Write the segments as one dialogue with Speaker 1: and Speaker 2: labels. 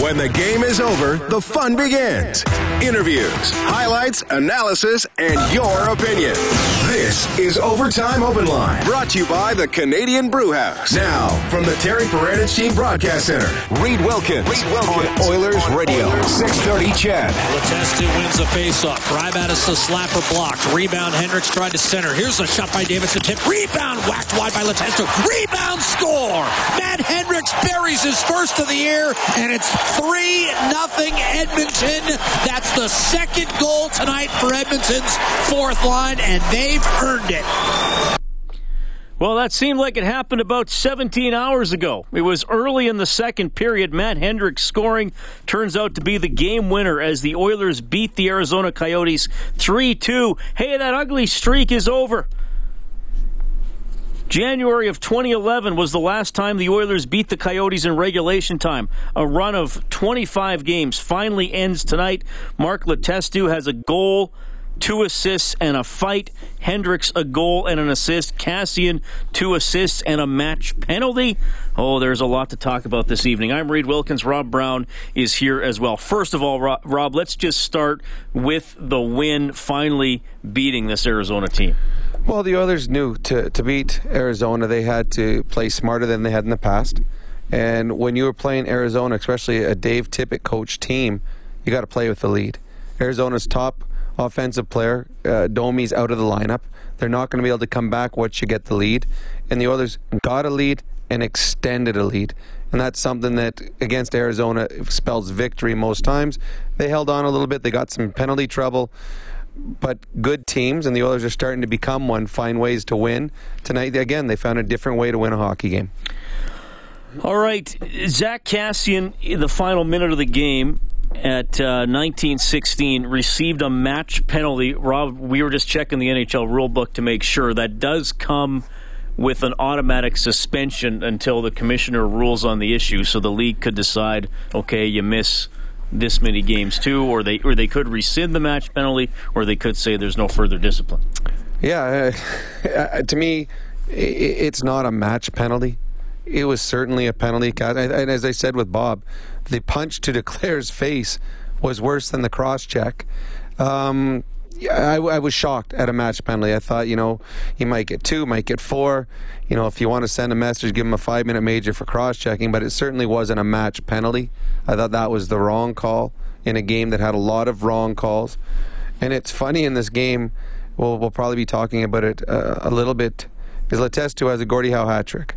Speaker 1: When the game is over, the fun begins. Interviews, highlights, analysis, and your opinion. This is Overtime Open Line, brought to you by the Canadian Brewhouse. Now, from the Terry Paranych Team Broadcast Center, Reed Wilkins, Reed Wilkins on Oilers on Radio, Oilers. 630 CHED.
Speaker 2: Letestu wins the faceoff. Grybatis the slapper blocked. Rebound, Hendricks tried to center. Here's a shot by Davidson. Tip. Rebound, whacked wide by Letestu. Rebound, score! Matt Hendricks buries his first of the year, and it's 3 nothing Edmonton. That's the second goal tonight for Edmonton's fourth line, and they've earned it.
Speaker 3: Well, that seemed like it happened about 17 hours ago. It was early in the second period. Matt Hendricks scoring turns out to be the game winner as the Oilers beat the Arizona Coyotes 3 2. Hey, that ugly streak is over. January of 2011 was the last time the Oilers beat the Coyotes in regulation time. A run of 25 games finally ends tonight. Mark Letestu has a goal, two assists, and a fight. Hendricks a goal and an assist. Kassian two assists and a match penalty. Oh, there's a lot to talk about this evening. I'm Reed Wilkins. Rob Brown is here as well. First of all, Rob, let's just start with the win, finally beating this Arizona team.
Speaker 4: Well, the Oilers knew to, to beat Arizona, they had to play smarter than they had in the past. And when you were playing Arizona, especially a Dave Tippett coach team, you got to play with the lead. Arizona's top offensive player, uh, Domi's out of the lineup. They're not going to be able to come back once you get the lead. And the Oilers got a lead and extended a lead. And that's something that against Arizona spells victory most times. They held on a little bit. They got some penalty trouble but good teams, and the Oilers are starting to become one, find ways to win. Tonight, again, they found a different way to win a hockey game.
Speaker 3: All right, Zack Kassian, in the final minute of the game at uh, 1916, received a match penalty. Rob, we were just checking the NHL rulebook to make sure that does come with an automatic suspension until the commissioner rules on the issue, so the league could decide, okay, you miss this many games too, or they or they could rescind the match penalty, or they could say there's no further discipline.
Speaker 4: Yeah, uh, to me, it's not a match penalty. It was certainly a penalty. And as I said with Bob, the punch to Duclair's face was worse than the cross check. Um, I, I, was shocked at a match penalty. I thought, you know, he might get two, might get four. You know, if you want to send a message, give him a five minute major for cross checking, but it certainly wasn't a match penalty. I thought that was the wrong call in a game that had a lot of wrong calls. And it's funny in this game, we'll, we'll probably be talking about it uh, a little bit, is Letestu has a Gordie Howe hat trick.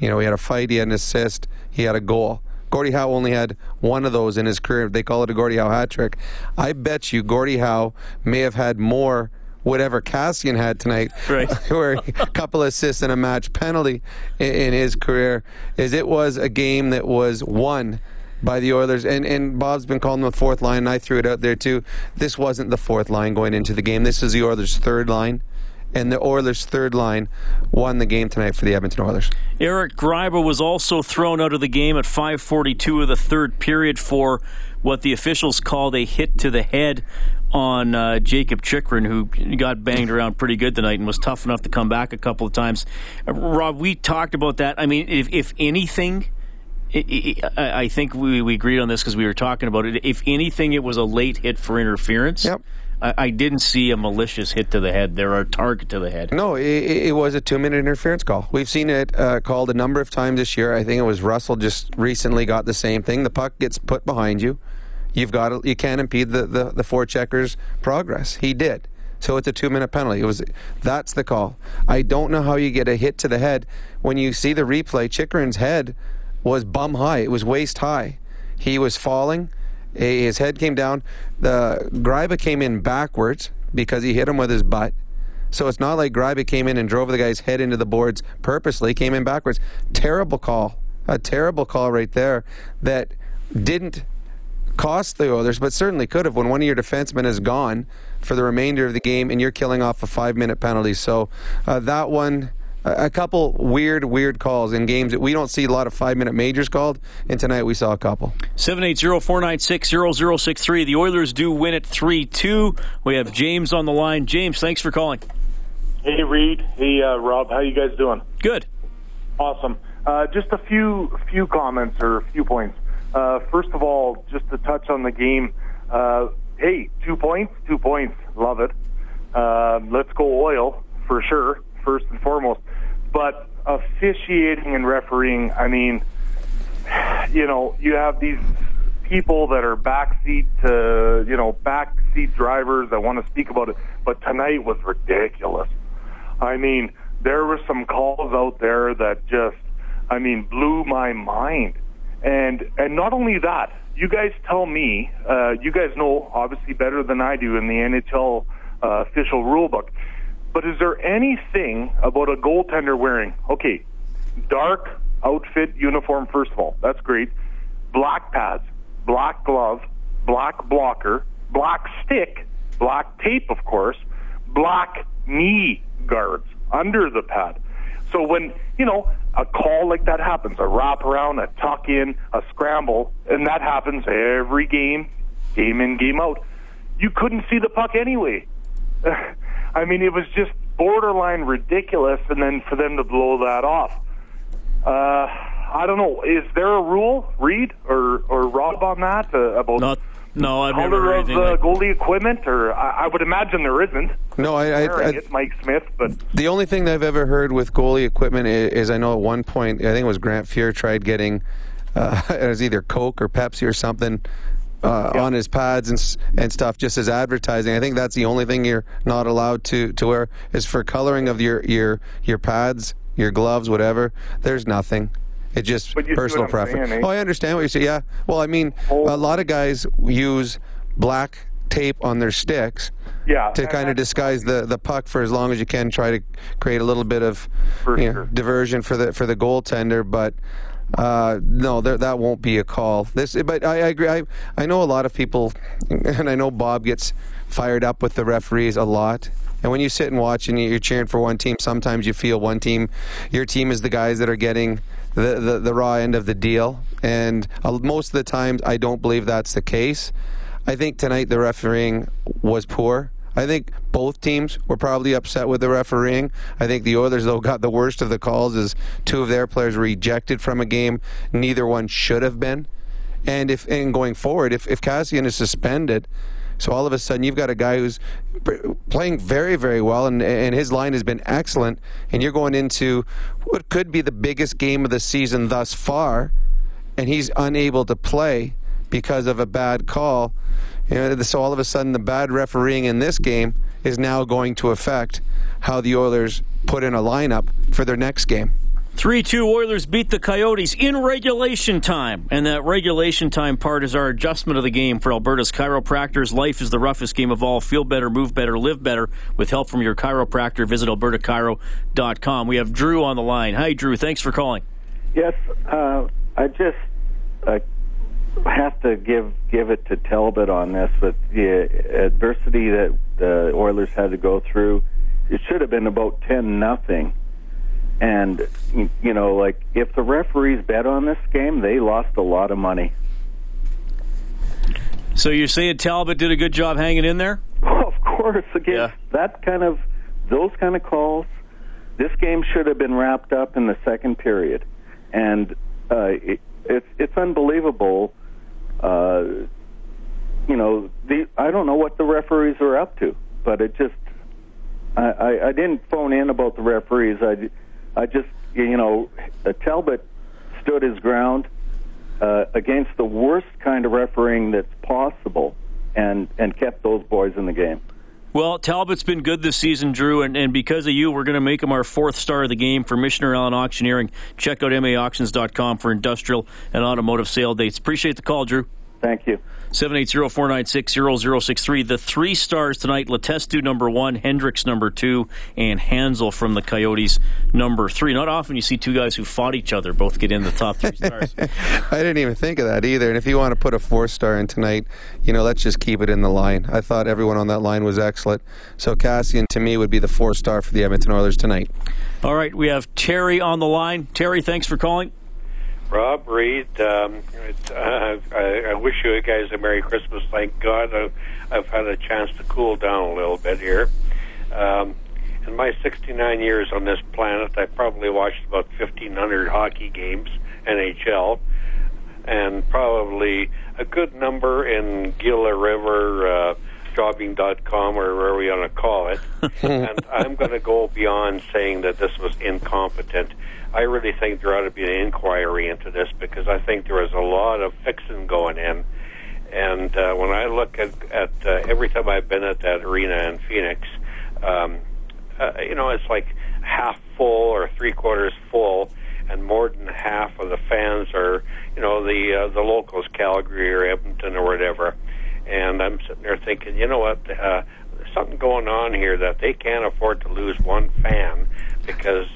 Speaker 4: You know, he had a fight, he had an assist, he had a goal. Gordie Howe only had one of those in his career. They call it a Gordie Howe hat trick. I bet you Gordie Howe may have had more whatever Kassian had tonight,
Speaker 3: right.
Speaker 4: where a couple assists and a match penalty in, in, his career, is it was a game that was won by the Oilers. And, and Bob's been calling the fourth line, and I threw it out there too. This wasn't the fourth line going into the game. This is the Oilers' third line and the Oilers' third line won the game tonight for the Edmonton Oilers.
Speaker 3: Eric Gryba was also thrown out of the game at 5:42 of the third period for what the officials called a hit to the head on uh, Jakob Chychrun, who got banged around pretty good tonight and was tough enough to come back a couple of times. Uh, Rob, we talked about that. I mean, if, if anything. I think we, we agreed on this because we were talking about it. If anything, it was a late hit for interference.
Speaker 4: Yep.
Speaker 3: I, I didn't see a malicious hit to the head there or a target to the head.
Speaker 4: No, it, it was a two minute interference call. We've seen it uh, called a number of times this year. I think it was Russell just recently got the same thing. The puck gets put behind you. You've got to, you can't impede the, the, the forechecker's progress. He did. So it's a two minute penalty. It was that's the call. I don't know how you get a hit to the head when you see the replay. Chychrun's head was bum high. It was waist high. He was falling. His head came down. The Gryba came in backwards because he hit him with his butt. So it's not like Gryba came in and drove the guy's head into the boards purposely. Came in backwards. Terrible call. A terrible call right there that didn't cost the Oilers, but certainly could have when one of your defensemen is gone for the remainder of the game and you're killing off a five minute penalty. So uh, that one a couple weird, weird calls in games that we don't see a lot of five minute majors called, and tonight we saw a couple.
Speaker 3: 780 496 0063. The Oilers do win it 3 2. We have James on the line. James, thanks for calling.
Speaker 5: Hey, Reed. Hey, uh, Rob. How you guys doing?
Speaker 3: Good.
Speaker 5: Awesome. Uh, just a few few comments or a few points. Uh, first of all, just to touch on the game, uh, hey, two points, two points, love it. Uh, let's go oil for sure, first and foremost. But officiating and refereeing, I mean, you know, you have these people that are backseat to, you know, backseat drivers that want to speak about it, but tonight was ridiculous. I mean, there were some calls out there that just, I mean, blew my mind. And and not only that, you guys tell me, uh, you guys know obviously better than I do in the NHL uh, official rule book. But is there anything about a goaltender wearing, okay, dark outfit uniform, first of all, that's great, black pads, black glove, black blocker, black stick, black tape, of course, black knee guards under the pad. So when, you know, a call like that happens, a wrap around, a tuck in, a scramble, and that happens every game, game in, game out, you couldn't see the puck anyway. I mean, it was just borderline ridiculous, and then for them to blow that off. Uh, I don't know. Is there a rule, Reed or or Rob, on that uh, about
Speaker 3: Not, no, I've never
Speaker 5: color
Speaker 3: heard
Speaker 5: of
Speaker 3: anything
Speaker 5: uh,
Speaker 3: like
Speaker 5: goalie equipment? Or I, I would imagine there isn't.
Speaker 4: No, I, I,
Speaker 5: Wearing
Speaker 4: I
Speaker 5: it, Mike Smith, but
Speaker 4: the only thing that I've ever heard with goalie equipment is, is I know at one point I think it was Grant Fuhr tried getting uh, it was either Coke or Pepsi or something uh, on his pads and and stuff just as advertising. I think that's the only thing you're not allowed to, to wear is for coloring of your your your pads, your gloves, whatever. There's nothing. It's just
Speaker 5: But you see
Speaker 4: personal preference.
Speaker 5: saying, eh?
Speaker 4: Oh, I understand what you say. Yeah. Well, I mean,
Speaker 5: Oh.
Speaker 4: a lot of guys use black tape on their sticks
Speaker 5: yeah,
Speaker 4: to kind of disguise the, the puck for as long as you can, try to create a little bit of
Speaker 5: For
Speaker 4: you know,
Speaker 5: sure.
Speaker 4: diversion for the for the goaltender. But uh, no, there, that won't be a call. This, but I, I agree. I I know a lot of people, and I know Bob gets fired up with the referees a lot. And when you sit and watch and you're cheering for one team, sometimes you feel one team, your team is the guys that are getting the, the, the raw end of the deal. And uh, most of the times, I don't believe that's the case. I think tonight the refereeing was poor. I think both teams were probably upset with the refereeing. I think the Oilers, though, got the worst of the calls as two of their players were ejected from a game. Neither one should have been. And if and going forward, if, if Kassian is suspended, so all of a sudden you've got a guy who's playing very, very well, and and his line has been excellent, and you're going into what could be the biggest game of the season thus far, and he's unable to play because of a bad call. You know, so all of a sudden the bad refereeing in this game is now going to affect how the Oilers put in a lineup for their next game.
Speaker 3: 3 2 Oilers beat the Coyotes in regulation time. And that regulation time part is our adjustment of the game for Alberta's chiropractors. Life is the roughest game of all. Feel better, move better, live better with help from your chiropractor. Visit albertachiro.com. We have Drew on the line. Hi, Drew. Thanks for calling.
Speaker 6: Yes, uh, I just uh, have to give give it to Talbot on this. But the adversity that the Oilers had to go through, it should have been about ten nothing. And you- know, like if the referees bet on this game, they lost a lot of money.
Speaker 3: So you're saying Talbot did a good job hanging in there?
Speaker 6: of course, against
Speaker 3: Yeah.
Speaker 6: that kind of those kind of calls, this game should have been wrapped up in the second period, and uh, it, it's it's unbelievable. Uh, you know, the I don't know what the referees are up to, but it just I, I, I didn't phone in about the referees. I I just you know Talbot stood his ground uh, against the worst kind of refereeing that's possible, and and kept those boys in the game.
Speaker 3: Well, Talbot's been good this season, Drew, and, and because of you, we're going to make him our fourth star of the game for Michener Allen Auctioneering. Check out maauctions.com for industrial and automotive sale dates. Appreciate the call, Drew.
Speaker 6: Thank you.
Speaker 3: 780-496-0063. The three stars tonight, Letestu number one, Hendricks number two, and Hanzal from the Coyotes number three. Not often you see two guys who fought each other both get in the top three stars.
Speaker 4: I didn't even think of that either. And if you want to put a four star in tonight, you know, let's just keep it in the line. I thought everyone on that line was excellent. So Kassian, to me, would be the four star for the Edmonton Oilers tonight.
Speaker 3: All right, we have Terry on the line. Terry, thanks for calling.
Speaker 7: Rob Reed, um, uh, I, I wish you guys a Merry Christmas. Thank God I've, I've had a chance to cool down a little bit here. Um, in my 69 years on this planet, I probably watched about 1,500 hockey games, NHL. and probably a good number in Gila River. Uh, jobbing.com or whatever we want to call it. and I'm going to go beyond saying that this was incompetent. I really think there ought to be an inquiry into this because I think there was a lot of fixing going in. And uh, when I look at, at uh, every time I've been at that arena in Phoenix, um, uh, you know, it's like half full or three quarters full, and more than half of the fans are, you know, the uh, the locals, Calgary or Edmonton or whatever and I'm sitting there thinking, you know what? Uh, there's something going on here that they can't afford to lose one fan because,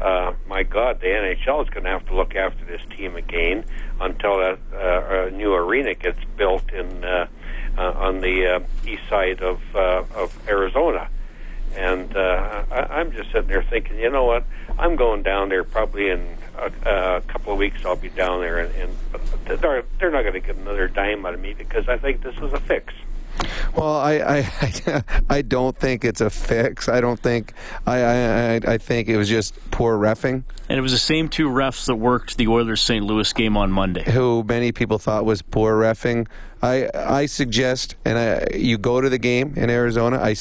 Speaker 7: uh, my God, the NHL is going to have to look after this team again until that uh, new arena gets built in uh, uh, on the uh, east side of uh, of Arizona. And uh, I, I'm just sitting there thinking, you know what? I'm going down there probably in a, a couple of weeks. I'll be down there, and, and they're they're not going to get another dime out of me because I think this is a fix.
Speaker 4: Well, I, I, I don't think it's a fix. I don't think I, I, I think it was just poor refing.
Speaker 3: And it was the same two refs that worked the Oilers St. Louis game on Monday,
Speaker 4: who many people thought was poor refing. I, I suggest, and I, you go to the game in Arizona. I,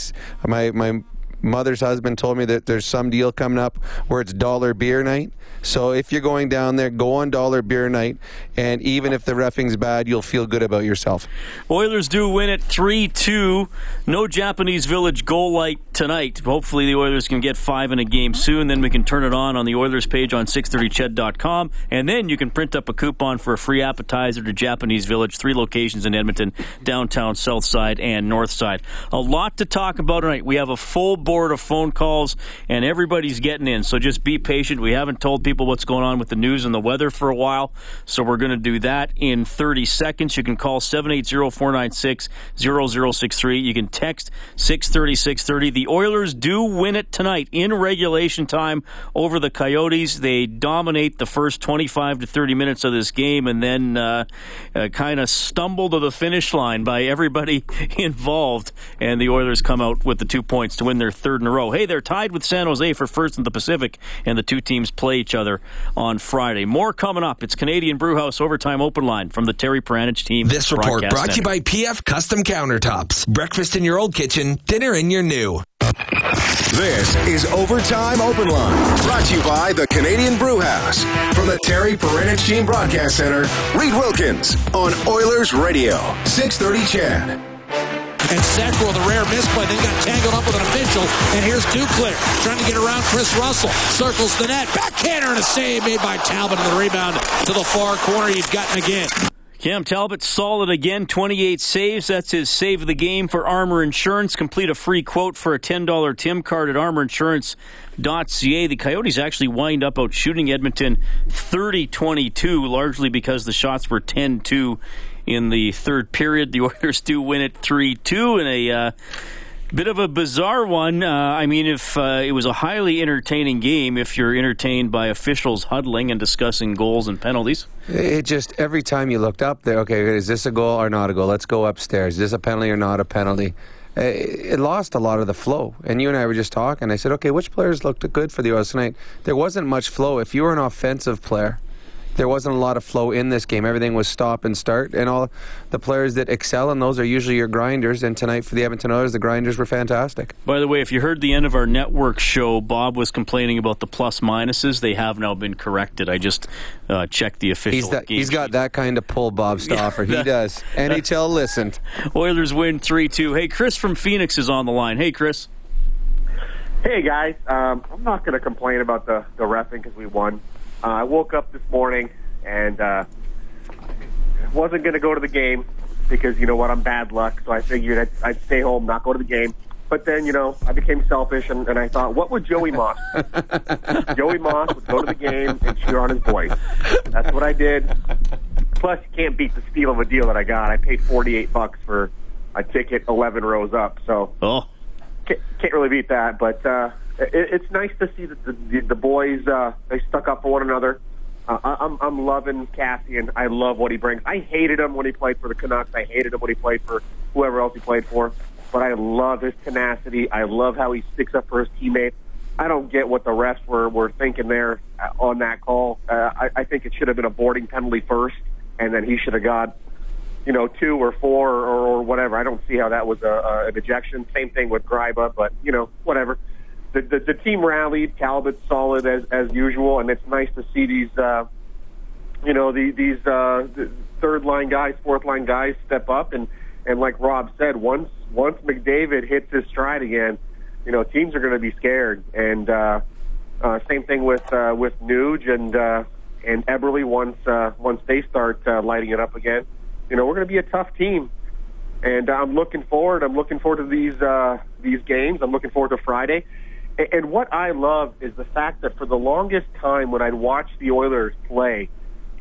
Speaker 4: my, my mother's husband told me that there's some deal coming up where it's dollar beer night. So if you're going down there, go on dollar beer night, and even if the refing's bad, you'll feel good about yourself.
Speaker 3: Oilers do win it 3 2. No Japanese Village goal light tonight. Hopefully, the Oilers can get five in a game soon. Then we can turn it on on the Oilers page on 630ched.com. And then you can print up a coupon for a free appetizer to Japanese Village, three locations in Edmonton, downtown, south side, and north side. A lot to talk about tonight. We have a full board of phone calls, and everybody's getting in. So just be patient. We haven't told people what's going on with the news and the weather for a while. So we're going to do that in 30 seconds. You can call 780-496-0063. You can text 630-630. The Oilers do win it tonight in regulation time over the Coyotes. They dominate the first 25 to 30 minutes of this game and then uh, uh, kind of stumble to the finish line by everybody involved. And the Oilers come out with the two points to win their third in a row. Hey, they're tied with San Jose for first in the Pacific, and the two teams play each other on Friday. More coming up. It's Canadian Brewhouse Overtime Open Line from the Terry Paranych team.
Speaker 8: This report brought to you by PF Custom Countertops. Breakfast in your old kitchen, dinner in your new.
Speaker 1: This is Overtime Open Line, brought to you by the Canadian Brewhouse. From the Terry Paranych Team Broadcast Center, Reed Wilkins on Oilers Radio, 630 CHED
Speaker 2: and with a rare misplay. Then got tangled up with an official. And here's Duclair trying to get around Chris Russell. Circles the net. Backhander and a save made by Talbot and the rebound to the far corner. He's gotten again.
Speaker 3: Cam Talbot solid again, 28 saves. That's his save of the game for Armor Insurance. Complete a free quote for a $10 Tim card at armorinsurance.ca. The Coyotes actually wind up out shooting Edmonton 30 22, largely because the shots were 10 2 in the third period. The Oilers do win it 3 2 in a. Uh, Bit of a bizarre one. Uh, I mean, if uh, it was a highly entertaining game, if you're entertained by officials huddling and discussing goals and penalties.
Speaker 4: It just every time you looked up there, okay, is this a goal or not a goal? Let's go upstairs. Is this a penalty or not a penalty? It lost a lot of the flow. And you and I were just talking. I said, okay, which players looked good for the Oilers tonight? There wasn't much flow. If you were an offensive player, there wasn't a lot of flow in this game. Everything was stop and start, and all the players that excel in those are usually your grinders. And tonight for the Edmonton Oilers, the grinders were fantastic.
Speaker 3: By the way, if you heard the end of our network show, Bob was complaining about the plus minuses. They have now been corrected. I just uh, checked the official.
Speaker 4: He's, that, he's got that kind of pull, Bob Stauffer. he does. NHL listened.
Speaker 3: Oilers win three two. Hey, Chris from Phoenix is on the line. Hey, Chris.
Speaker 9: Hey guys, um, I'm not going to complain about the the refing because we won. Uh, I woke up this morning and uh, wasn't going to go to the game because you know what, I'm bad luck. So I figured I'd, I'd stay home, not go to the game. But then, you know, I became selfish and, and I thought, what would Joey Moss? Joey Moss would go to the game and cheer on his boys. That's what I did. Plus, you can't beat the steal of a deal that I got. I paid 48 bucks for a ticket 11 rows up. So,
Speaker 3: oh.
Speaker 9: can't, can't really beat that. But uh, it's nice to see that the, the, the boys uh, they stuck up for one another. Uh, I'm I'm loving Kassian. I love what he brings. I hated him when he played for the Canucks. I hated him when he played for whoever else he played for. But I love his tenacity. I love how he sticks up for his teammates. I don't get what the refs were were thinking there uh, on that call. Uh, I, I think it should have been a boarding penalty first and then he should have got, you know, two or four or, or whatever. I don't see how that was a, a, an ejection. Same thing with Gryba, but you know, whatever. The, the, the team rallied. Talbot's solid as as usual, and it's nice to see these, uh, you know, the, these uh, the third line guys, fourth line guys step up, and and like Rob said, once once McDavid hits his stride again, you know, teams are going to be scared. And uh, uh, same thing with uh, with Nuge and uh, and Eberle once uh, once they start uh, lighting it up again. You know, we're going to be a tough team, and I'm looking forward. I'm looking forward to these uh, these games. I'm looking forward to Friday. And, what I love is the fact that for the longest time, when I'd watch the Oilers play,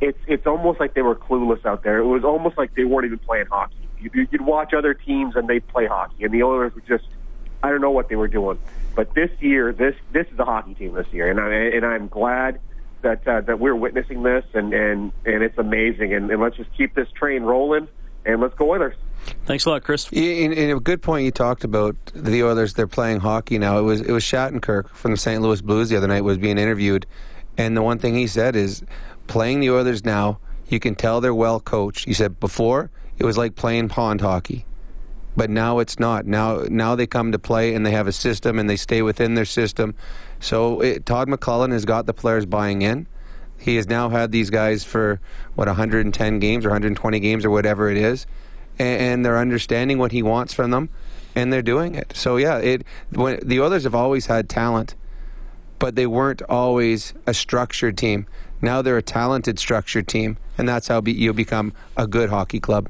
Speaker 9: it's it's almost like they were clueless out there. It was almost like they weren't even playing hockey. You'd, watch other teams and they'd play hockey, and the Oilers would just I don't know what they were doing. But this year, this this is a hockey team this year, and I and I'm glad that uh, that we're witnessing this, and and and it's amazing. And, and let's just keep this train rolling, and let's go Oilers.
Speaker 3: Thanks a lot, Chris.
Speaker 4: In, a good point, you talked about the Oilers. They're playing hockey now. It was it was Shattenkirk from the St. Louis Blues the other night was being interviewed, and the one thing he said is, playing the Oilers now, you can tell they're well coached. He said before it was like playing pond hockey but now it's not. Now, now they come to play and they have a system and they stay within their system. So it, Todd McLellan has got the players buying in. He has now had these guys for what 110 games or 120 games or whatever it is, and, and they're understanding what he wants from them, and they're doing it. So yeah, it when, the others have always had talent, but they weren't always a structured team. Now they're a talented, structured team, and that's how be, you become a good hockey club.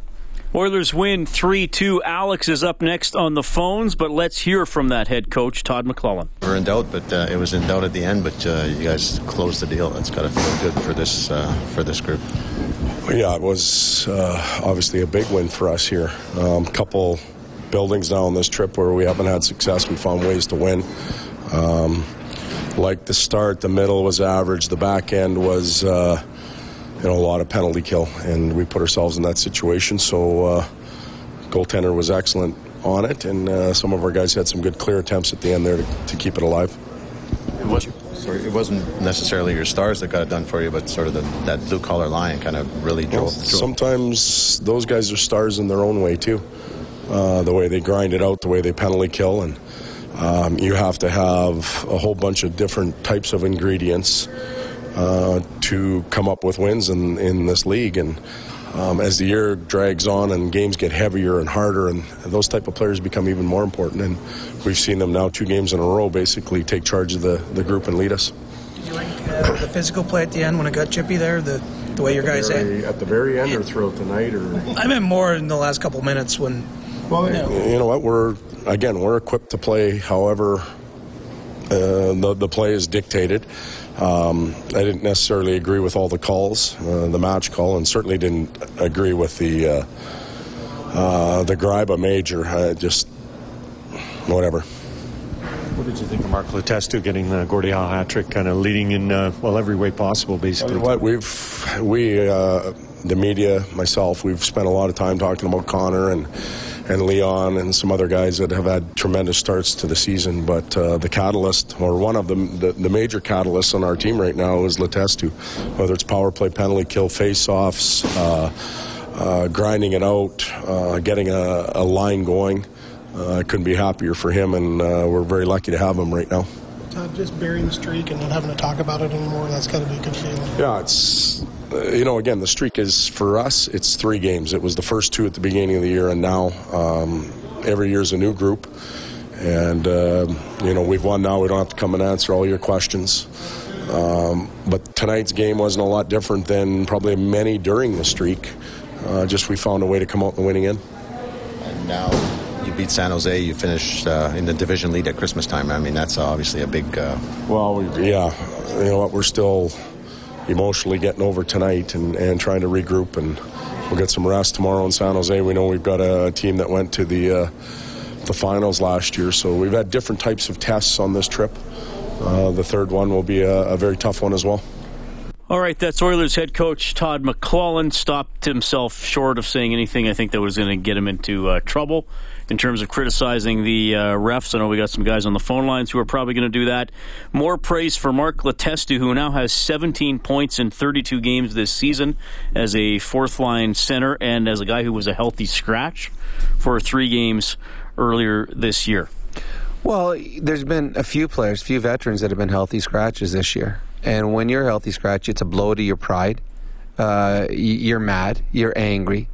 Speaker 3: Oilers win 3 2. Alex is up next on the phones, but let's hear from that head coach, Todd McLellan.
Speaker 10: We're in doubt, but uh, it was in doubt at the end, but uh, you guys closed the deal. That's got to feel good for this, uh, for this group.
Speaker 11: Yeah, it was uh, obviously a big win for us here. A um, couple buildings now on this trip where we haven't had success, we found ways to win. Um, like the start, the middle was average, the back end was uh, you know, a lot of penalty kill, and we put ourselves in that situation. So, uh, goaltender was excellent on it, and uh, some of our guys had some good clear attempts at the end there to, to keep it alive.
Speaker 10: It wasn't necessarily your stars that got it done for you, but sort of the, that blue collar line kind of really drove. Well,
Speaker 11: sometimes those guys are stars in their own way too. Uh, the way they grind it out, the way they penalty kill, and um, you have to have a whole bunch of different types of ingredients uh, to come up with wins in, in this league. And um, as the year drags on and games get heavier and harder, and those type of players become even more important. And we've seen them now two games in a row basically take charge of the, the group and lead us.
Speaker 12: Did you like uh, the physical play at the end when it got chippy there? The the way your guys
Speaker 11: say at the very end or throughout the night, or
Speaker 12: I meant more in the last couple minutes when.
Speaker 11: Well, you know, you know what? We're again we're equipped to play however uh, the the play is dictated. Um, I didn't necessarily agree with all the calls, uh, the match call, and certainly didn't agree with the uh, uh, the Gryba major. I just whatever.
Speaker 13: What did you think of Mark Letestu getting the Gordie Howe hat trick, kind of leading in uh, well every way possible, basically?
Speaker 11: What we've we uh, the media, myself, we've spent a lot of time talking about Connor and and Leon and some other guys that have had tremendous starts to the season. But uh, the catalyst, or one of them, the, the major catalysts on our team right now is Letestu. Whether it's power play, penalty kill, face-offs, uh, uh, grinding it out, uh, getting a, a, line going. Uh, I couldn't be happier for him, and uh, we're very lucky to have him right now.
Speaker 14: just burying the streak and not having to talk about it anymore, that's got to be a good feeling.
Speaker 11: Yeah, it's uh, you know, again, the streak is for us. It's three games. It was the first two at the beginning of the year, and now um, every year is a new group. And uh, you know, we've won now. We don't have to come and answer all your questions. Um, but tonight's game wasn't a lot different than probably many during the streak. Uh, just we found a way to come out in the winning end.
Speaker 10: And now you beat San Jose. You finished uh, in the division lead at Christmas time. I mean, that's obviously a big. Uh,
Speaker 11: well, yeah. You know what? We're still emotionally getting over tonight and, and trying to regroup and we'll get some rest tomorrow in San Jose. We know we've got a, team that went to the uh, the finals last year, so we've had different types of tests on this trip. Uh, the third one will be a, a very tough one as well.
Speaker 3: All right, that's Oilers head coach Todd McLellan. Stopped himself short of saying anything I think that was going to get him into uh, trouble in terms of criticizing the uh, refs. I know we got some guys on the phone lines who are probably going to do that. More praise for Mark Letestu, who now has 17 points in 32 games this season as a fourth line center and as a guy who was a healthy scratch for three games earlier this year.
Speaker 4: Well, there's been a few players, few veterans that have been healthy scratches this year. And when you're a healthy scratch, it's a blow to your pride. Uh, you're mad, you're angry.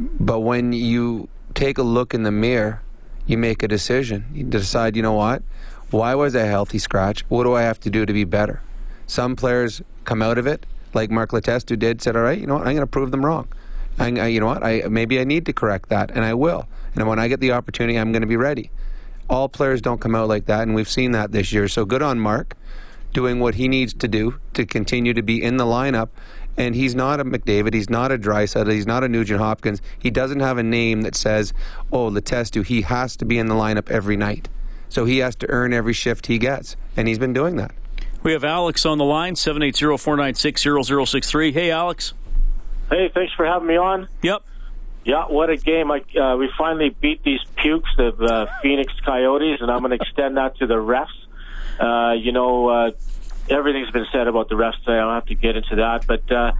Speaker 4: But when you take a look in the mirror, you make a decision. You decide, you know what? Why was I a healthy scratch? What do I have to do to be better? Some players come out of it, like Mark Letestu did, said, all right, you know what? I'm going to prove them wrong. I, you know what? I maybe I need to correct that, and I will. And when I get the opportunity, I'm going to be ready. All players don't come out like that, and we've seen that this year. So good on Mark doing what he needs to do to continue to be in the lineup. And he's not a McDavid. He's not a Draisaitl. He's not a Nugent Hopkins. He doesn't have a name that says, "Oh, Letestu." He has to be in the lineup every night. So he has to earn every shift he gets, and he's been doing that.
Speaker 3: We have Alex on the line, 780-496-0063. Hey, Alex.
Speaker 15: Hey, thanks for having me on.
Speaker 3: Yep.
Speaker 15: Yeah, what a game! I, uh, we finally beat these pukes, the uh, Phoenix Coyotes, and I'm going to extend that to the refs. Uh, you know, uh, everything's been said about the refs today. I don't have to get into that, but uh,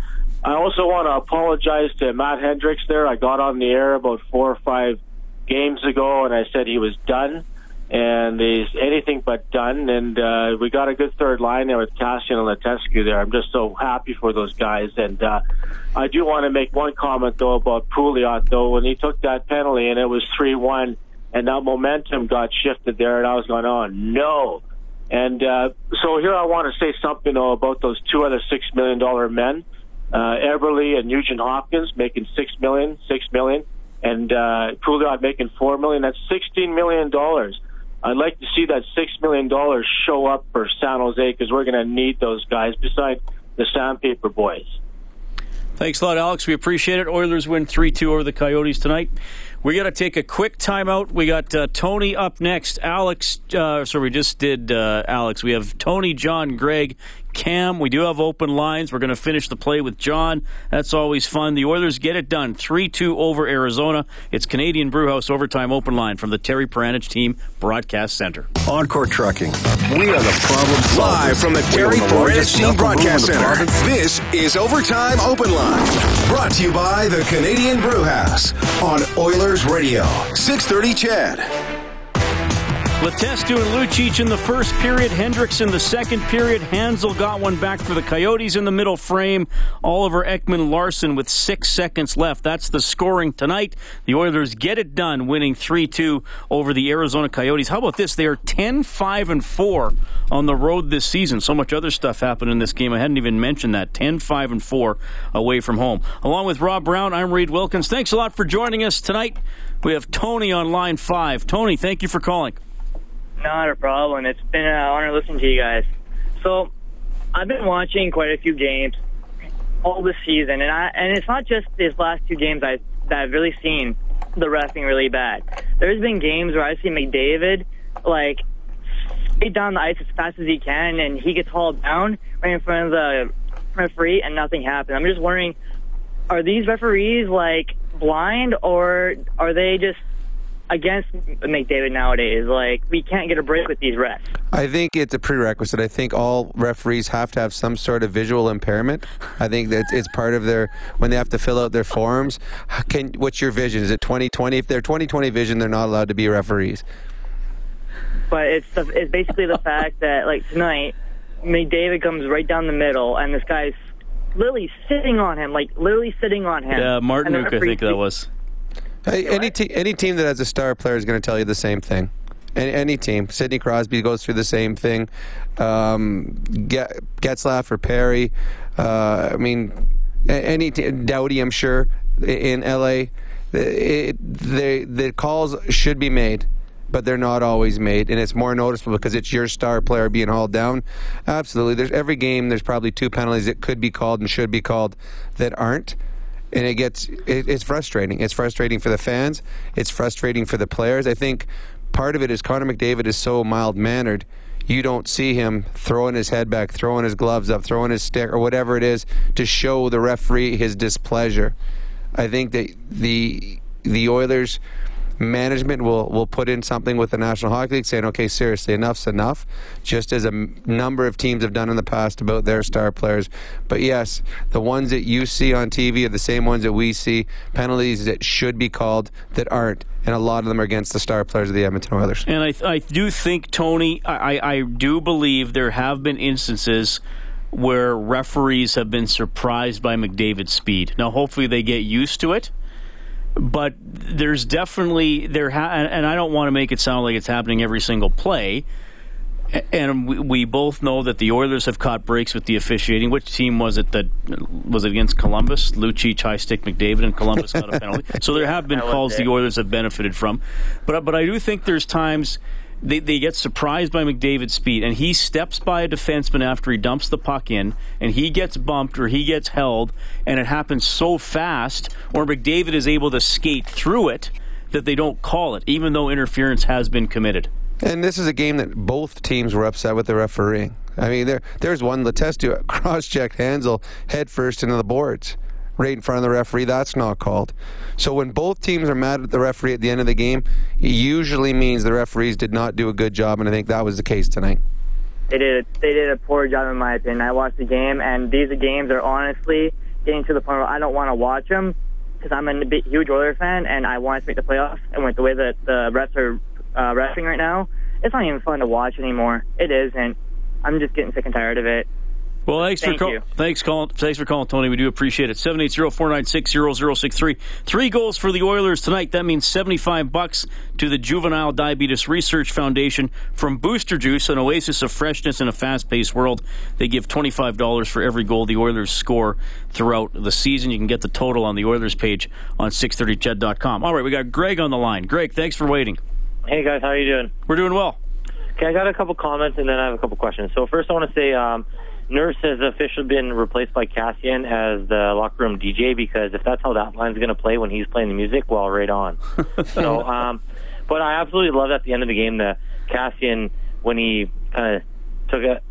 Speaker 15: I also want to apologize to Matt Hendricks. There, I got on the air about four or five games ago, and I said he was done, and he's anything but done. And uh, we got a good third line there with Kassian and Letestu. There, I'm just so happy for those guys. And uh, I do want to make one comment though about Pouliot, though, when he took that penalty and it was three one, and that momentum got shifted there, and I was going, oh no and uh, so here I want to say something though, about those two other six million dollar men, uh, Eberle and Nugent Hopkins making six million, six million, and uh, making four million. That's sixteen million dollars. I'd like to see that six million dollars show up for San Jose because we're going to need those guys besides the Sandpaper boys.
Speaker 3: Thanks a lot, Alex. We appreciate it. Oilers win three two over the Coyotes tonight. We got to take a quick timeout. We got uh, Tony up next. Alex, uh, so we just did uh, Alex. We have Tony, John, Greg, Cam. We do have open lines. We're going to finish the play with John. That's always fun. The Oilers get it done 3 2 over Arizona. It's Canadian Brewhouse Overtime Open Line from the Terry Paranych Team Broadcast Center.
Speaker 1: Encore Trucking. We are the problem solvers. Live from the Terry Paranych Team Broadcast Center. This is Overtime Open Line. Brought to you by the Canadian Brewhouse on Oilers Radio. 630 CHED.
Speaker 3: Letestu and Lucic in the first period, Hendricks in the second period. Hanzal got one back for the Coyotes in the middle frame. Oliver Ekman Larsson with six seconds left. That's the scoring tonight. The Oilers get it done, winning 3 2 over the Arizona Coyotes. How about this? They are 10 5 and 4 on the road this season. So much other stuff happened in this game. I hadn't even mentioned that. 10 5 and 4 away from home. Along with Rob Brown, I'm Reed Wilkins. Thanks a lot for joining us tonight. We have Tony on line five. Tony, thank you for calling.
Speaker 16: Not a problem. It's been an honor listening to you guys. So, I've been watching quite a few games all this season, and I and it's not just these last two games I that I've really seen the refing really bad. There's been games where I see McDavid like skate down the ice as fast as he can, and he gets hauled down right in front of the referee, and nothing happens. I'm just wondering, are these referees like blind, or are they just against McDavid nowadays. Like we can't get a break with these refs.
Speaker 4: I think it's a prerequisite. I think all referees have to have some sort of visual impairment. I think that it's part of their when they have to fill out their forms. Can what's your vision? Is it 2020? If they're 2020 vision, they're not allowed to be referees.
Speaker 16: But it's the, it's basically the fact that like tonight, McDavid comes right down the middle, and this guy's literally sitting on him, like literally sitting on him.
Speaker 3: Yeah, Martinook, I think that was.
Speaker 4: Hey, any te- any team that has a star player is going to tell you the same thing. Any, any team. Sidney Crosby goes through the same thing. Um, Get, Getzlaff or Perry. Uh, I mean, any t- Doughty, I'm sure in LA. It, they, the calls should be made but they're not always made, and it's more noticeable because it's your star player being hauled down. Absolutely, there's every game. There's probably two penalties that could be called and should be called that aren't and it gets it, it's frustrating. It's frustrating for the fans. It's frustrating for the players. I think part of it is Connor McDavid is so mild mannered. you don't see him throwing his head back, throwing his gloves up, throwing his stick, or whatever it is to show the referee his displeasure. I think that the the Oilers management will will put in something with the National Hockey League saying, okay, seriously, enough's enough, just as a m- number of teams have done in the past about their star players. But yes, the ones that you see on TV are the same ones that we see, penalties that should be called that aren't. And a lot of them are against the star players of the Edmonton Oilers.
Speaker 3: And I, I do think, Tony, I, I do believe there have been instances where referees have been surprised by McDavid's speed. Now, hopefully, they get used to it but there's definitely there ha- and I don't want to make it sound like it's happening every single play. And we, we both know that the Oilers have caught breaks with the officiating. Which team was it that was it against Columbus? Lucic, high stick, McDavid, and Columbus got a penalty. So there have been calls the Oilers have benefited from, but but I do think there's times they, they get surprised by McDavid's speed, and he steps by a defenseman after he dumps the puck in, and he gets bumped or he gets held, and it happens so fast, or McDavid is able to skate through it that they don't call it, even though interference has been committed.
Speaker 4: And this is a game that both teams were upset with the refereeing. I mean, there there's one Letestu cross-checked Hanzal head first into the boards right in front of the referee. That's not called. So when both teams are mad at the referee at the end of the game, it usually means the referees did not do a good job, and I think that was the case tonight.
Speaker 16: They did. They did a poor job, in my opinion. I watched the game, and these games are honestly getting to the point where I don't want to watch them because I'm a huge Oilers fan, and I want to make the playoffs. And with the way that the refs are uh, refing right now, it's not even fun to watch anymore. It isn't. I'm just getting sick and tired of it.
Speaker 3: Well, thanks
Speaker 16: Thank
Speaker 3: for call-
Speaker 16: you.
Speaker 3: thanks calling. Thanks for calling, Tony. We do appreciate it. 780-496-0063. Three goals for the Oilers tonight. That means 75 bucks to the Juvenile Diabetes Research Foundation from Booster Juice, an oasis of freshness in a fast-paced world. They give $25 for every goal the Oilers score throughout the season. You can get the total on the Oilers page on 630ched.com. All right, we got Greg on the line. Greg, thanks for waiting.
Speaker 17: Hey guys, how are you doing?
Speaker 3: We're doing well.
Speaker 17: Okay, I got a couple comments and then I have a couple questions. So first, I want to say um, Nurse has officially been replaced by Kassian as the locker room DJ because if that's how that line's going to play when he's playing the music, well, right on. so, um, but I absolutely love at the end of the game the Kassian when he kind of took it,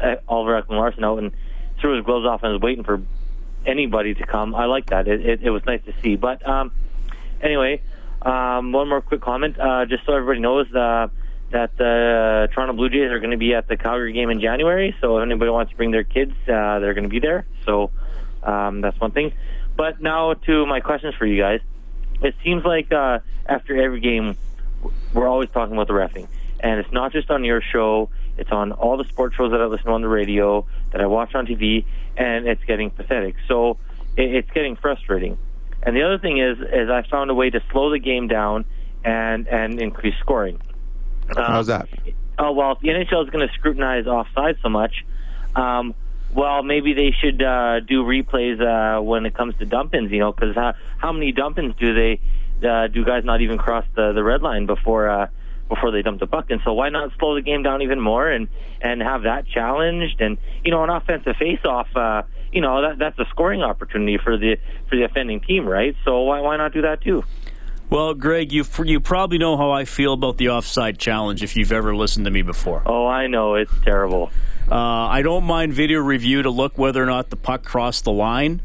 Speaker 17: uh, Oliver Ekman Larsson out and threw his gloves off and was waiting for anybody to come. I like that. It, it, it was nice to see. But um, anyway, um, one more quick comment, uh, just so everybody knows uh, that the Toronto Blue Jays are going to be at the Calgary game in January. So if anybody wants to bring their kids, uh, they're going to be there. So um, that's one thing. But now to my questions for you guys. It seems like uh, after every game, we're always talking about the refing, and it's not just on your show. It's on all the sports shows that I listen to on the radio, that I watch on TV, and it's getting pathetic. So it, it's getting frustrating. And the other thing is, is I found a way to slow the game down and and increase scoring. Um,
Speaker 4: How's that?
Speaker 17: Oh well, if the NHL is going to scrutinize offside so much, um, well, maybe they should uh, do replays uh, when it comes to dump-ins. You know, because how, how many dump-ins do they uh, do guys not even cross the the red line before uh, before they dump the puck? And so why not slow the game down even more and and have that challenged? And you know, an offensive face-off. Uh, you know, that that's a scoring opportunity for the for the offending team, right? So why why not do that too?
Speaker 3: Well, Greg, you you probably know how I feel about the offside challenge if you've ever listened to me before.
Speaker 17: Oh, I know it's terrible.
Speaker 3: Uh, I don't mind video review to look whether or not the puck crossed the line.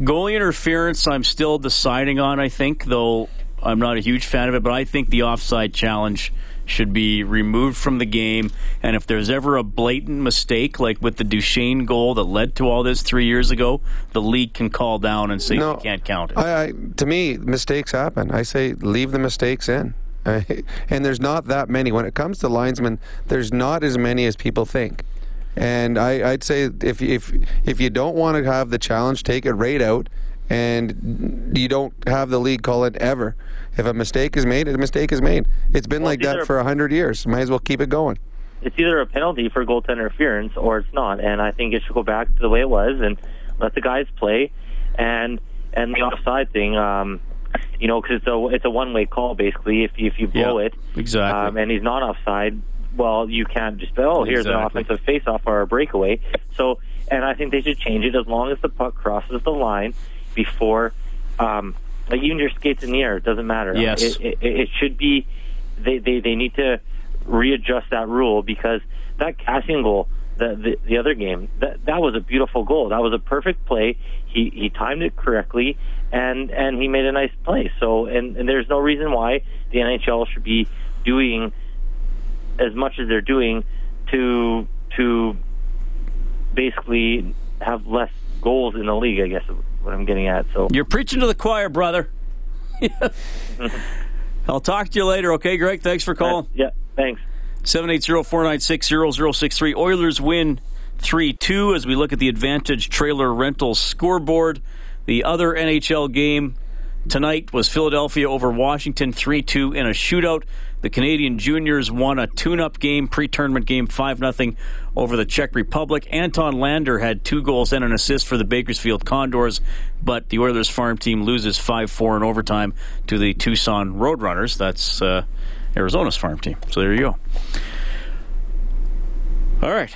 Speaker 3: Goalie interference, I'm still deciding on. I think, though I'm not a huge fan of it, but I think the offside challenge should be removed from the game. And if there's ever a blatant mistake, like with the Duchene goal that led to all this three years ago, the league can call down and say
Speaker 4: No,
Speaker 3: you can't count it.
Speaker 4: I, I, to me, mistakes happen. I say leave the mistakes in. and there's not that many. When it comes to linesmen, there's not as many as people think. And I, I'd say if if if you don't want to have the challenge, take it right out, and you don't have the league call it ever. If a mistake is made, a mistake is made. It's been
Speaker 17: Well,
Speaker 4: like
Speaker 17: it's
Speaker 4: that for a hundred years. Might as well keep it going.
Speaker 17: it's either a penalty for goaltender interference or it's not. And I think it should go back to the way it was and let the guys play. And and the offside thing, um, you know, because it's a it's a one way call basically. If you, if you blow
Speaker 3: Yeah,
Speaker 17: it,
Speaker 3: exactly.
Speaker 17: um, and he's not offside, well, you can't just oh here's an offensive face off or a breakaway. So, and I think they should change it as long as the puck crosses the line before. Um, like even your skates in the air, it doesn't matter.
Speaker 3: Yes.
Speaker 17: It, it, it should be. They, they they need to readjust that rule because that Kassian goal, the, the the other game, that that was a beautiful goal. That was a perfect play. He he timed it correctly, and and he made a nice play. So and, and there's no reason why the NHL should be doing as much as they're doing to to basically have less goals in the league. I guess what I'm getting at. So
Speaker 3: You're preaching to the choir, brother. I'll talk to you later, okay, Greg? Thanks for calling.
Speaker 17: yeah, thanks.
Speaker 3: 780-496-0063. Oilers win 3-2 as we look at the Advantage Trailer Rental scoreboard. The other NHL game tonight was Philadelphia over Washington 3-2 in a shootout. The Canadian juniors won a tune-up game, pre-tournament game, 5-0 over the Czech Republic. Anton Lander had two goals and an assist for the Bakersfield Condors, but the Oilers farm team loses 5-4 in overtime to the Tucson Roadrunners. That's uh, Arizona's farm team. So there you go. All right.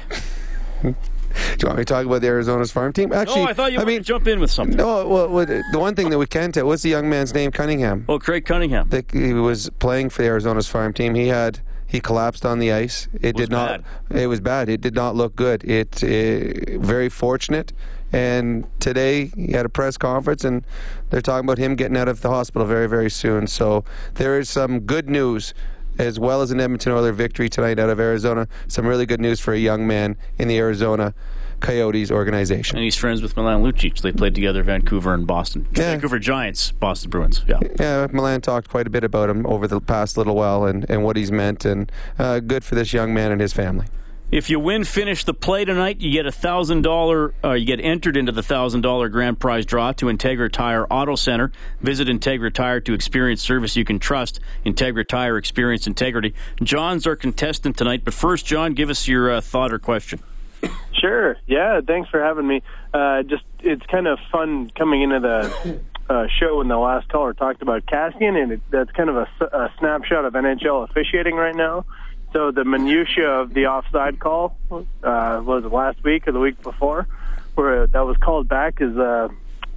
Speaker 4: Do you want me to talk about the Arizona's farm team? Actually,
Speaker 3: oh, I thought you I mean, jump in with something.
Speaker 4: No, well, well, the one thing that we can tell, what's the young man's name? Cunningham.
Speaker 3: Oh, Craig Cunningham.
Speaker 4: The, he was playing for the Arizona's farm team. He had he collapsed on the ice. It, did not.
Speaker 3: bad.
Speaker 4: It was bad. It did not look good. It, it very fortunate. And today he had a press conference, and they're talking about him getting out of the hospital very, very soon. So there is some good news as well as an Edmonton Oiler victory tonight out of Arizona. Some really good news for a young man in the Arizona Coyotes organization.
Speaker 3: And he's friends with Milan Lucic. They played together Vancouver and Boston. Yeah. Vancouver Giants, Boston Bruins. Yeah.
Speaker 4: Yeah, Milan talked quite a bit about him over the past little while and, and what he's meant, and uh, good for this young man and his family.
Speaker 3: If you win, finish the play tonight. You get a thousand dollar. Uh, You get entered into the thousand dollar grand prize draw to Integra Tire Auto Center. Visit Integra Tire to experience service you can trust. Integra Tire, experience integrity. John's our contestant tonight. But first, John, give us your uh, thought or question.
Speaker 18: Sure. Yeah. Thanks for having me. Uh, just it's kind of fun coming into the uh, show when the last caller talked about Kassian, and it, that's kind of a snapshot of NHL officiating right now. So the minutia of the offside call uh, was last week or the week before, where that was called back as a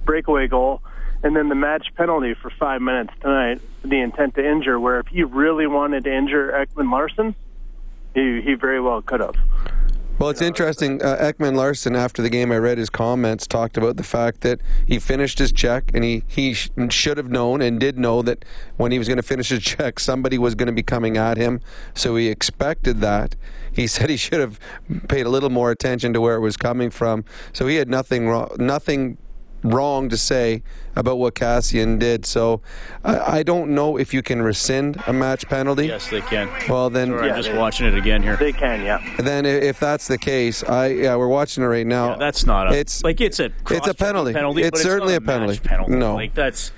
Speaker 18: breakaway goal, and then the match penalty for five minutes tonight, the intent to injure. Where if he really wanted to injure Ekman Larsson, he he very well could have.
Speaker 4: Well, it's interesting. Uh, Ekman Larsson, after the game, I read his comments, talked about the fact that he finished his check and he, he sh- should have known and did know that when he was going to finish his check, somebody was going to be coming at him. So he expected that. He said he should have paid a little more attention to where it was coming from. So he had nothing wrong, nothing wrong to say about what Kassian did. So I, I don't know if you can rescind a match penalty.
Speaker 3: Yes, they can.
Speaker 4: Well, then
Speaker 3: Sorry, I'm just watching it again here.
Speaker 18: They can, yeah.
Speaker 4: then if that's the case, I yeah, we're watching it right now.
Speaker 3: That's not a.
Speaker 4: It's
Speaker 3: like it's a.
Speaker 4: it's a penalty.
Speaker 3: penalty
Speaker 4: It's
Speaker 3: but
Speaker 4: certainly
Speaker 3: not
Speaker 4: a penalty.
Speaker 3: match penalty.
Speaker 4: No.
Speaker 3: like that's.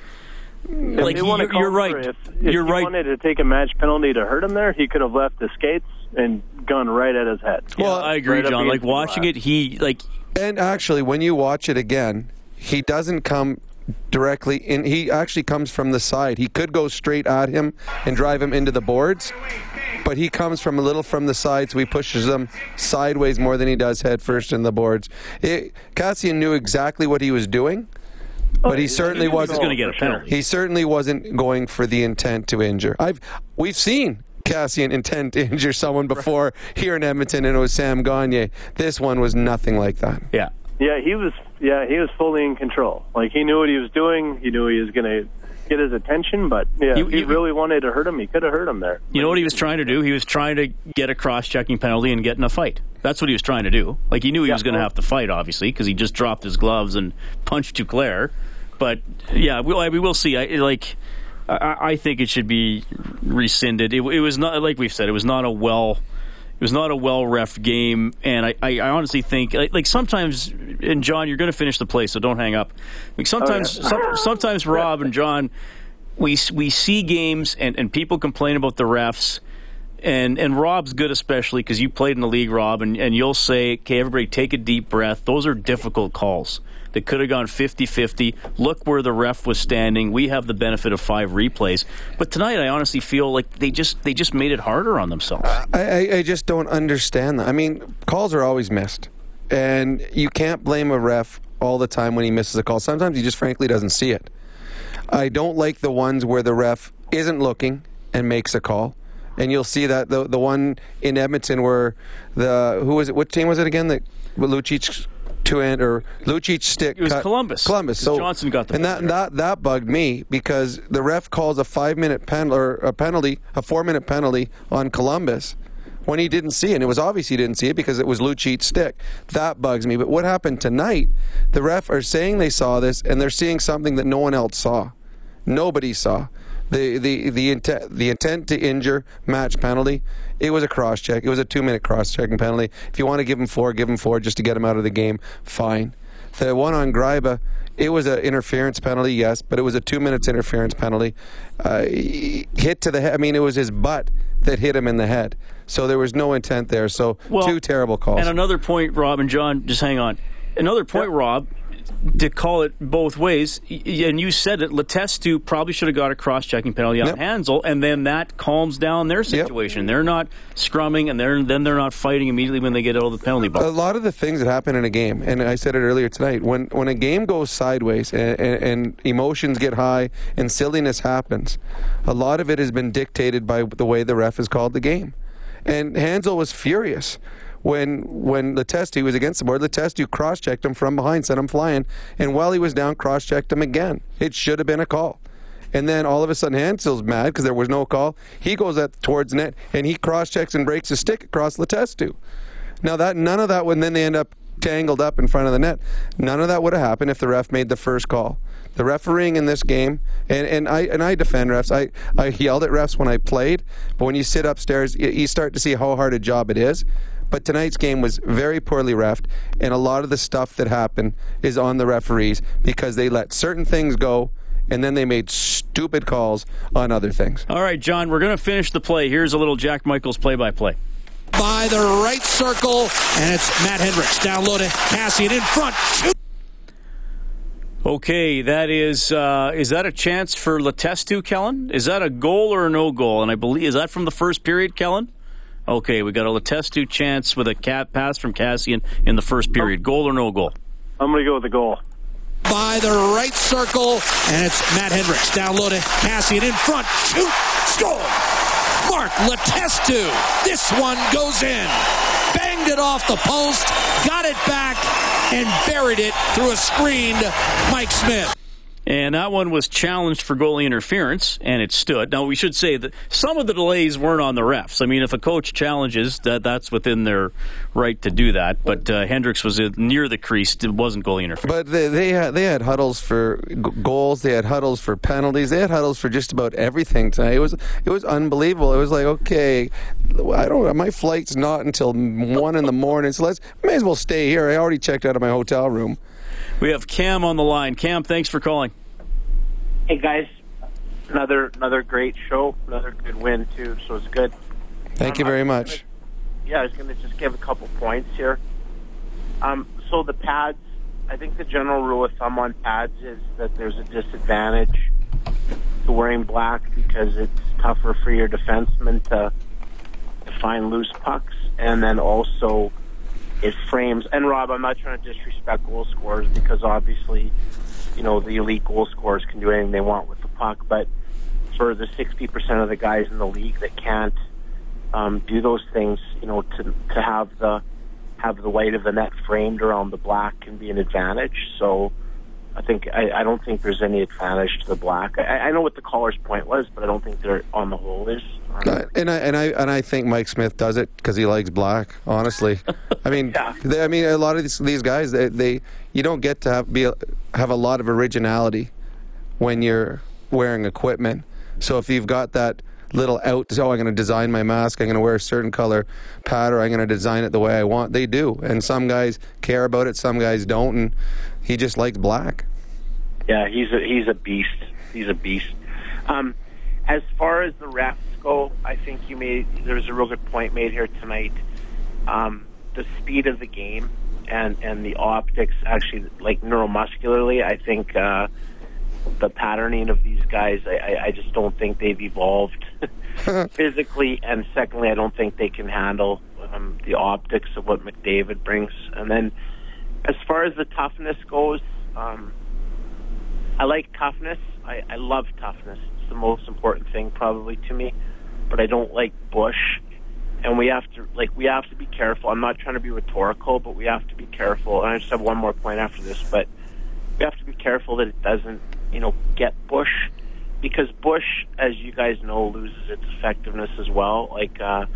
Speaker 18: If
Speaker 3: Like
Speaker 18: they wanna
Speaker 3: you, you're right.
Speaker 18: If, if
Speaker 3: you're
Speaker 18: he
Speaker 3: right.
Speaker 18: wanted to take a match penalty to hurt him there, he could have left the skates and gone right at his head.
Speaker 3: Well, I agree,
Speaker 18: Right
Speaker 3: John. Like watching it, he like
Speaker 4: And actually, when you watch it again, he doesn't come directly in. He actually comes from the side. He could go straight at him and drive him into the boards, but he comes from a little from the side, so he pushes him sideways more than he does head first in the boards. It, Kassian knew exactly what he was doing. But he oh, certainly
Speaker 3: he was
Speaker 4: wasn't
Speaker 3: gonna get a penalty.
Speaker 4: He certainly wasn't going for the intent to injure. I've we've seen Kassian intent to injure someone before here in Edmonton, and it was Sam Gagner. This one was nothing like that.
Speaker 3: Yeah.
Speaker 18: Yeah, he was. Yeah, he was fully in control. Like he knew what he was doing. He knew he was going to get his attention. But yeah,
Speaker 3: You-
Speaker 18: he really wanted to hurt him, he could have hurt him there.
Speaker 3: You know what he was trying to do? He was trying to get a cross-checking penalty and get in a fight. That's what he was trying to do. Like he knew he was going to have to fight, obviously, because he just dropped his gloves and punched Duclair. But yeah, we, we will see. I, like, I, I think it should be rescinded. It, it was not like we've said. It was not a well. It was not a well ref game, and I, I, I honestly think like, like sometimes. And John, you're going to finish the play, so don't hang up. Like oh, sometimes,
Speaker 18: yeah.
Speaker 3: some, sometimes Rob and John, we we see games and, and people complain about the refs and and Rob's good especially because you played in the league, Rob, and, and you'll say, okay, everybody take a deep breath. Those are difficult calls. That could have gone 50-50. Look where the ref was standing. We have the benefit of five replays. But tonight I honestly feel like they just they just made it harder on themselves.
Speaker 4: I, I, I just don't understand that. I mean, calls are always missed, and you can't blame a ref all the time when he misses a call. Sometimes he just frankly doesn't see it. I don't like the ones where the ref isn't looking and makes a call. and you'll see that the the one in Edmonton where the who was it? What team was it again? That Lucic two end or Lucic stick.
Speaker 3: It was
Speaker 4: cut-
Speaker 3: Columbus.
Speaker 4: Columbus. So
Speaker 3: Johnson got the
Speaker 4: and that that that bugged me because the ref calls a five minute pen or a penalty, a four minute penalty on Columbus. When he didn't see it, and it was obvious he didn't see it because it was Lucic's stick. That bugs me. But what happened tonight? The ref are saying they saw this, and they're seeing something that no one else saw. Nobody saw the the the intent the intent to injure match penalty. It was a cross check. It was a two minute cross checking penalty. If you want to give him four, give him four just to get him out of the game. Fine. The one on Gryba, it was an interference penalty, yes, but it was a two minutes interference penalty. Uh, hit to the head. I mean, it was his butt that hit him in the head. So there was no intent there. So
Speaker 3: Well,
Speaker 4: two terrible calls.
Speaker 3: And another point, Rob and John, just hang on. Another point, Rob, to call it both ways, and you said it, Letestu probably should have got a cross checking penalty on Hanzal, and then that calms down their situation. They're not scrumming, and they're, then they're not fighting immediately when they get out of the penalty box.
Speaker 4: A lot of the things that happen in a game, and I said it earlier tonight, when when a game goes sideways and, and, and emotions get high and silliness happens, a lot of it has been dictated by the way the ref has called the game. And Hanzal was furious when when Letestu was against the board. Letestu cross checked him from behind, sent him flying, and while he was down, cross checked him again. It should have been a call. And then all of a sudden, Hanzal's mad because there was no call. He goes towards net and he cross checks and breaks his stick across the Letestu. Now that none of that when then they end up tangled up in front of the net. None of that would have happened if the ref made the first call. The refereeing in this game, and, and I and I defend refs. I, I yelled at refs when I played, but when you sit upstairs, you, you start to see how hard a job it is. But tonight's game was very poorly refed, and a lot of the stuff that happened is on the referees because they let certain things go, and then they made stupid calls on other things.
Speaker 3: All right, John, we're going to finish the play. Here's a little Jack Michaels play by play.
Speaker 2: by the right circle, and it's Matt Hendricks down low to Kassian in front.
Speaker 3: Okay, that is uh, is that a chance for Letestu, Kellen? Is that a goal or a no goal? And I believe is that from the first period, Kellen? Okay, we got a Letestu chance with a cat pass from Kassian in the first period. Goal or no goal?
Speaker 18: I'm going to go with the goal.
Speaker 2: by the right circle, and it's Matt Hendricks down low to Kassian in front. Shoot, score. Mark Letestu. This one goes in. Banged it off the post, got it back, and buried it through a screened Mike Smith.
Speaker 3: And that one was challenged for goalie interference, and it stood. Now we should say that some of the delays weren't on the refs. I mean, if a coach challenges, that that's within their right to do that. But uh, Hendricks was near the crease; it wasn't goalie interference.
Speaker 4: But they, they had they had huddles for g- goals. They had huddles for penalties. They had huddles for just about everything tonight. It was it was unbelievable. It was like okay, I don't. My flight's not until one in the morning, so let's may as well stay here. I already checked out of my hotel room.
Speaker 3: We have Cam on the line. Cam, thanks for calling.
Speaker 19: Hey guys, another another great show, another good win too. So it's good.
Speaker 4: Thank you very much.
Speaker 19: Yeah, I was going to just give a couple points here. Um, so the pads, I think the general rule of thumb on pads is that there's a disadvantage to wearing black because it's tougher for your defenseman to to find loose pucks, and then also it frames. And Rob, I'm not trying to disrespect goal scorers because obviously, you know, the elite goal scorers can do anything they want with the puck, but for the 60% of the guys in the league that can't um, do those things, you know, to to have the have the weight of the net framed around the black can be an advantage. So I think I, I don't think there's any advantage to the black. I, I know what the caller's point was, but I don't think there on the whole is.
Speaker 4: Uh, and I and I and I think Mike Smith does it because he likes black. Honestly, I mean, they, I mean, a lot of these, these guys, they, they you don't get to have be a, have a lot of originality when you're wearing equipment. So if you've got that little out, oh, I'm going to design my mask, I'm going to wear a certain color pad, or I'm going to design it the way I want. They do, and some guys care about it, some guys don't, and he just likes black.
Speaker 19: Yeah, he's a he's a beast. He's a beast. Um, as far as the refs go, I think you made there was a real good point made here tonight. Um, the speed of the game and and the optics, actually, like neuromuscularly, I think uh, the patterning of these guys, I, I, I just don't think they've evolved physically, and secondly, I don't think they can handle um, the optics of what McDavid brings. And then, as far as the toughness goes. Um, I like toughness. I, I love toughness. It's the most important thing probably to me. but I don't like Bush. And we have to like we have to be careful. I'm not trying to be rhetorical, but we have to be careful. And I just have one more point after this, but we have to be careful that it doesn't, you know, get Bush because Bush, as you guys know, loses its effectiveness as well. Like uh,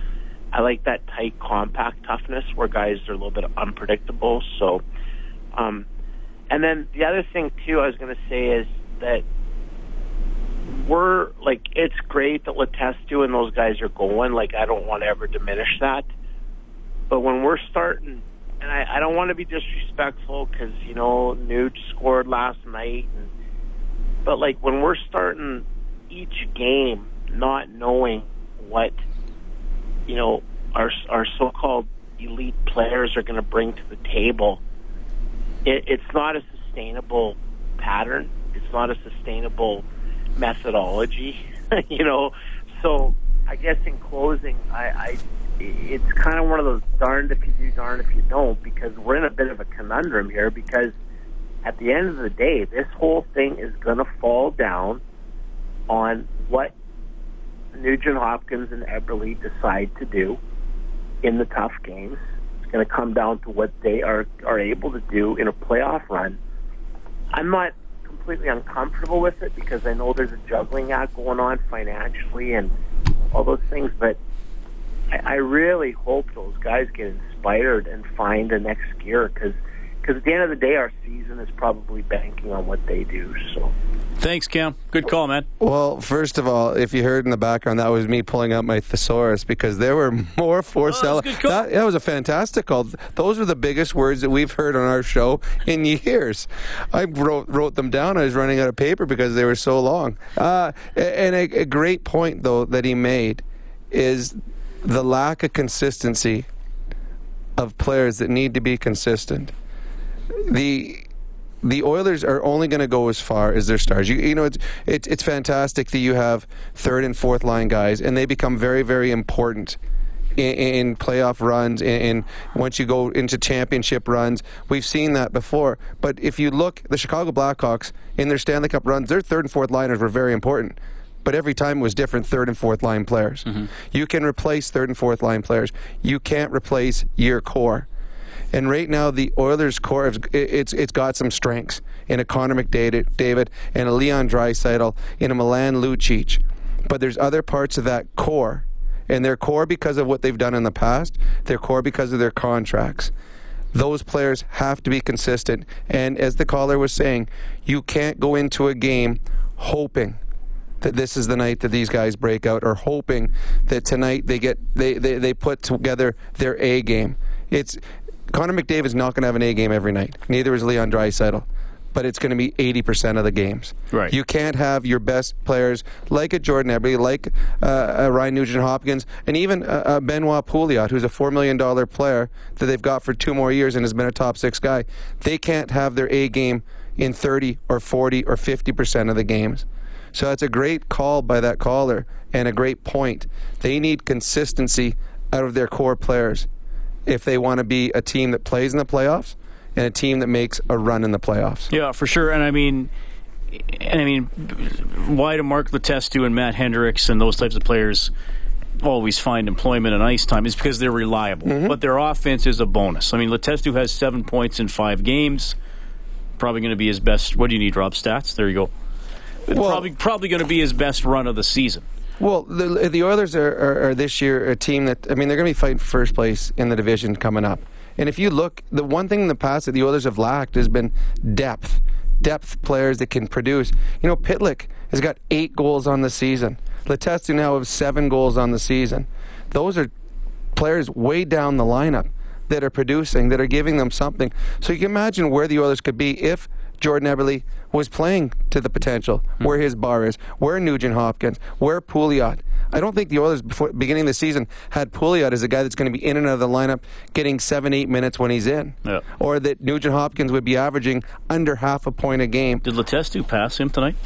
Speaker 19: I like that tight, compact toughness where guys are a little bit unpredictable. So, um, and then the other thing too, I was going to say is that we're like it's great that Letestu and those guys are going. Like I don't want to ever diminish that, but when we're starting, and I, I don't want to be disrespectful because you know Nuge scored last night, and, but like when we're starting each game not knowing what you know our our so-called elite players are going to bring to the table, it, it's not a sustainable pattern. It's not a sustainable methodology, you know. So I guess in closing, I, I it's kind of one of those darned if you do, darned if you don't, because we're in a bit of a conundrum here. Because at the end of the day, this whole thing is going to fall down on what Nugent Hopkins and Eberle decide to do in the tough games. Going to come down to what they are are able to do in a playoff run. I'm not completely uncomfortable with it because I know there's a juggling act going on financially and all those things, but I, I really hope those guys get inspired and find the next gear because because at the end of the day, our season is probably banking on what they do. So.
Speaker 3: Thanks, Cam. Good call, man.
Speaker 4: Well, first of all, if you heard in the background, that was me pulling out my thesaurus because there were more forced
Speaker 3: Oh,
Speaker 4: ele- that, that was a fantastic call. Those are the biggest words that we've heard on our show in years. I wrote wrote them down. I was running out of paper because they were so long. Uh, and a, a great point, though, that he made is the lack of consistency of players that need to be consistent. The the Oilers are only going to go as far as their stars. You, you know, it's, it's it's fantastic that you have third and fourth line guys, and they become very, very important in, in playoff runs. And once you go into championship runs, we've seen that before. But if you look, the Chicago Blackhawks in their Stanley Cup runs, their third and fourth liners were very important. But every time it was different third and fourth line players. Mm-hmm. You can replace third and fourth line players. You can't replace your core. And right now, the Oilers' core it's it's got some strengths in a Connor McDavid, David, and a Leon Draisaitl, in a Milan Lucic. But there's other parts of that core, and their core because of what they've done in the past. Their core because of their contracts. Those players have to be consistent. And as the caller was saying, you can't go into a game hoping that this is the night that these guys break out or hoping that tonight they get they, they, they put together their A game. It's Connor McDavid is not going to have an A game every night. Neither is Leon Draisaitl. But it's going to be 80% of the games.
Speaker 3: Right.
Speaker 4: You can't have your best players like a Jordan Eberle, like uh, a Ryan Nugent Hopkins, and even uh, uh, Benoit Pouliot, who's a $4 million player that they've got for two more years and has been a top six guy. They can't have their A game in 30 or 40 or 50% of the games. So that's a great call by that caller and a great point. They need consistency out of their core players if they want to be a team that plays in the playoffs and a team that makes a run in the playoffs.
Speaker 3: Yeah, for sure. And I mean, and I mean, why do Mark Letestu and Matt Hendricks and those types of players always find employment and ice time? Is because they're reliable, mm-hmm. but their offense is a bonus. I mean, Letestu has seven points in five games. Probably going to be his best. What do you need, Rob? Stats. There you go. probably probably going to be his best run of the season.
Speaker 4: Well, the, the Oilers are, are, are this year a team that, I mean, they're going to be fighting first place in the division coming up. And if you look, the one thing in the past that the Oilers have lacked has been depth. Depth players that can produce. You know, Pitlick has got eight goals on the season. Letestu now has seven goals on the season. Those are players way down the lineup that are producing, that are giving them something. So you can imagine where the Oilers could be if Jordan Eberle was playing to the potential, where his bar is, where Nugent Hopkins, where Pouliot. I don't think the Oilers, before beginning of the season, had Pouliot as a guy that's going to be in and out of the lineup, getting seven, eight minutes when he's in,
Speaker 3: Yeah.
Speaker 4: or that Nugent Hopkins would be averaging under half a point a game.
Speaker 3: Did Letestu pass him tonight?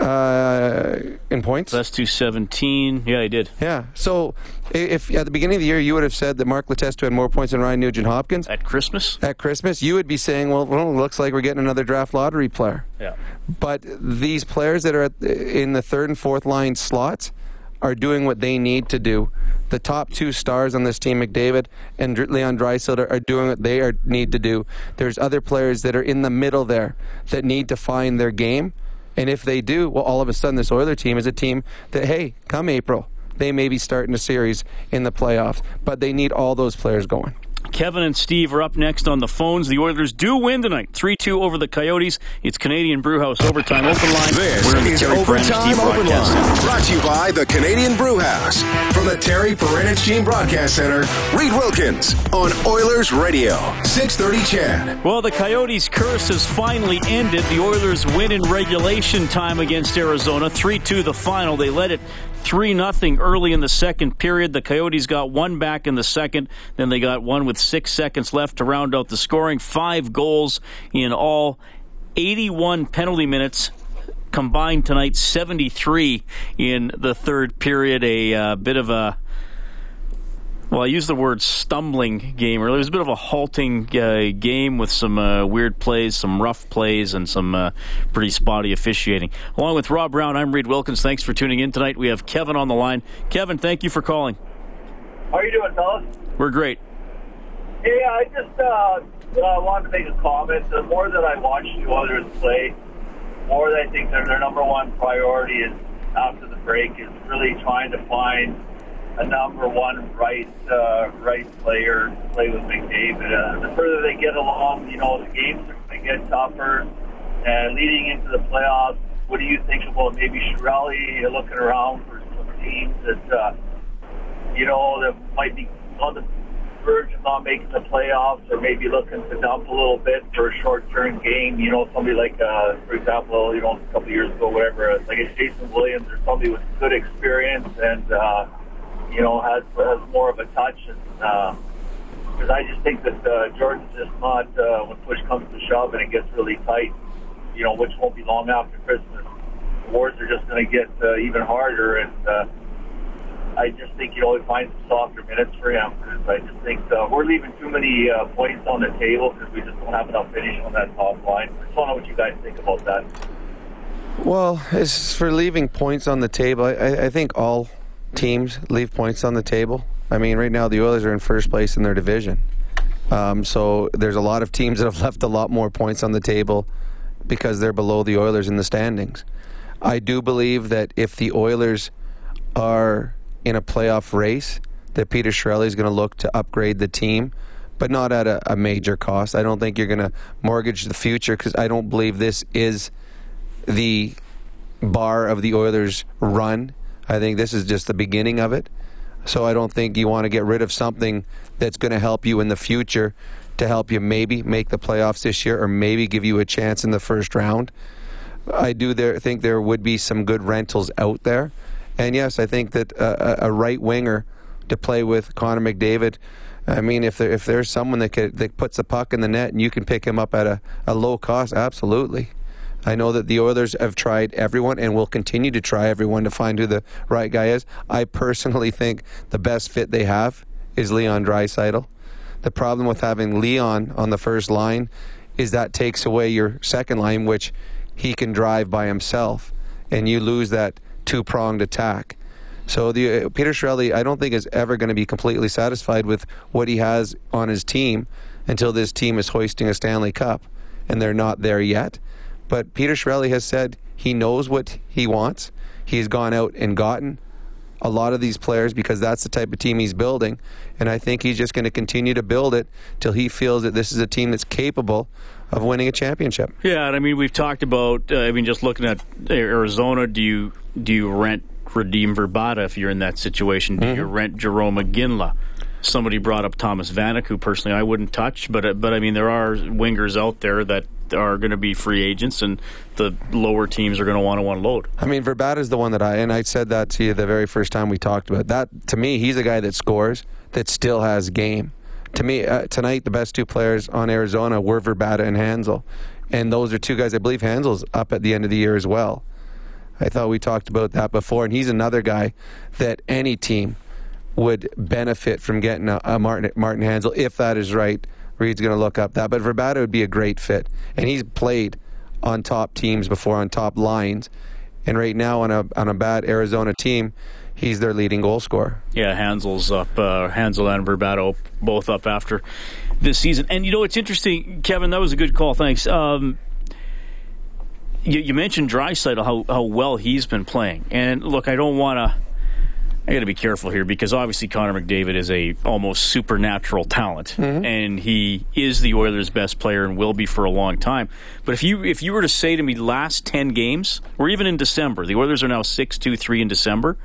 Speaker 4: Uh, in points?
Speaker 3: Letestu 17. Yeah, he did.
Speaker 4: Yeah. So if at the beginning of the year you would have said that Mark Letestu had more points than Ryan Nugent Hopkins
Speaker 3: at Christmas,
Speaker 4: at Christmas, you would be saying, "Well, well it looks like we're getting another draft lottery player."
Speaker 3: Yeah.
Speaker 4: But these players that are at, in the third and fourth line slots are doing what they need to do. The top two stars on this team, McDavid and Leon Draisaitl, are doing what they are, need to do. There's other players that are in the middle there that need to find their game. And if they do, well, all of a sudden, this Oiler team is a team that, hey, come April, they may be starting a series in the playoffs. But they need all those players going.
Speaker 3: Kevin and Steve are up next on the phones. The Oilers do win tonight, 3 2 over the Coyotes. It's Canadian Brewhouse Overtime Open Line.
Speaker 1: This
Speaker 3: We're
Speaker 1: is
Speaker 3: Terry Paranych
Speaker 1: Overtime Open
Speaker 3: Broadcast
Speaker 1: Line. Brought to you by the Canadian Brewhouse. From the Terry Paranych Team Broadcast Center, Reed Wilkins on Oilers Radio. 630 CHED.
Speaker 3: Well, the Coyotes' curse has finally ended. The Oilers win in regulation time against Arizona. 3 2 the final. They led it 3 0 early in the second period. The Coyotes got one back in the second. Then they got one with six seconds left to round out the scoring. Five goals in all. 81 penalty minutes combined tonight, 73 in the third period. A uh, bit of a well, I used the word stumbling game earlier. It was a bit of a halting uh, game with some uh, weird plays, some rough plays, and some uh, pretty spotty officiating. Along with Rob Brown, I'm Reed Wilkins. Thanks for tuning in tonight. We have Kevin on the line. Kevin, thank you for calling.
Speaker 20: How are you doing, fellas?
Speaker 3: We're great.
Speaker 20: Hey, I just uh, uh, wanted to make a comment. The more that I watch the Oilers play, the more that I think their, their number one priority is after the break is really trying to find a number one right uh, right player to play with McDavid. Uh, the further they get along, you know, the games are going to get tougher. And leading into the playoffs, what do you think about maybe Chiarelli looking around for some teams that uh, you know that might be on the verge of not making the playoffs, or maybe looking to dump a little bit for a short-term game? You know, somebody like, uh, for example, you know, a couple years ago, whatever, like a Jason Williams or somebody with good experience and. Uh, you know, has has more of a touch. And because I just think that uh, Jordan's just not uh, when push comes to shove and it gets really tight. You know, which won't be long after Christmas. Wars are just going to get uh, even harder, and uh, I just think you know find some softer minutes for him because I just think uh, we're leaving too many uh, points on the table because we just don't have enough finish on that top line. I just want to know what you guys think about that.
Speaker 4: Well, as for leaving points on the table, I, I think all teams leave points on the table. I mean, right now the Oilers are in first place in their division. Um, so there's a lot of teams that have left a lot more points on the table because they're below the Oilers in the standings. I do believe that if the Oilers are in a playoff race, that Peter Chiarelli is going to look to upgrade the team, but not at a, a major cost. I don't think you're going to mortgage the future because I don't believe this is the bar of the Oilers' run. I think this is just the beginning of it. So I don't think you want to get rid of something that's going to help you in the future to help you maybe make the playoffs this year or maybe give you a chance in the first round. I do there, think there would be some good rentals out there. And yes, I think that a, a right winger to play with Connor McDavid. I mean, if there, if there's someone that could, that puts a puck in the net and you can pick him up at a, a low cost, absolutely. I know that the Oilers have tried everyone and will continue to try everyone to find who the right guy is. I personally think the best fit they have is Leon Draisaitl. The problem with having Leon on the first line is that takes away your second line, which he can drive by himself, and you lose that two-pronged attack. So the uh, Peter Chiarelli, I don't think is ever going to be completely satisfied with what he has on his team until this team is hoisting a Stanley Cup, and they're not there yet. But Peter Chiarelli has said he knows what he wants. He's gone out and gotten a lot of these players because that's the type of team he's building. And I think he's just going to continue to build it till he feels that this is a team that's capable of winning a championship.
Speaker 3: Yeah, and I mean we've talked about. Uh, I mean, just looking at Arizona, do you do you rent Radim Vrbata if you're in that situation? Do you rent Jerome McGinley? Somebody brought up Thomas Vanek, who personally I wouldn't touch, but uh, but I mean there are wingers out there that are going to be free agents, and the lower teams are going to want to unload.
Speaker 4: I mean, Vrbata is the one that I and I said that to you the very first time we talked about that. To me, he's a guy that scores that still has game. To me, uh, tonight the best two players on Arizona were Vrbata and Hanzal, and those are two guys. I believe Hanzal's up at the end of the year as well. I thought we talked about that before, and he's another guy that any team would benefit from getting a, a Martin Martin Hanzal if that is right. Reed's going to look up that, but Vrbata would be a great fit, and he's played on top teams before on top lines, and right now on a on a bad Arizona team, he's their leading goal scorer.
Speaker 3: Yeah, Hanzal's up. Uh, Hanzal and Verbato both up after this season. And you know, it's interesting, Kevin. That was a good call. Thanks. Um, you, you mentioned Draisaitl, how how well he's been playing. And look, I don't want to. I got to be careful here because obviously Connor McDavid is a almost supernatural talent,
Speaker 4: Mm-hmm.
Speaker 3: and he is the Oilers' best player and will be for a long time. But if you if you were to say to me last ten games, or even in December, the Oilers are now six two three in December.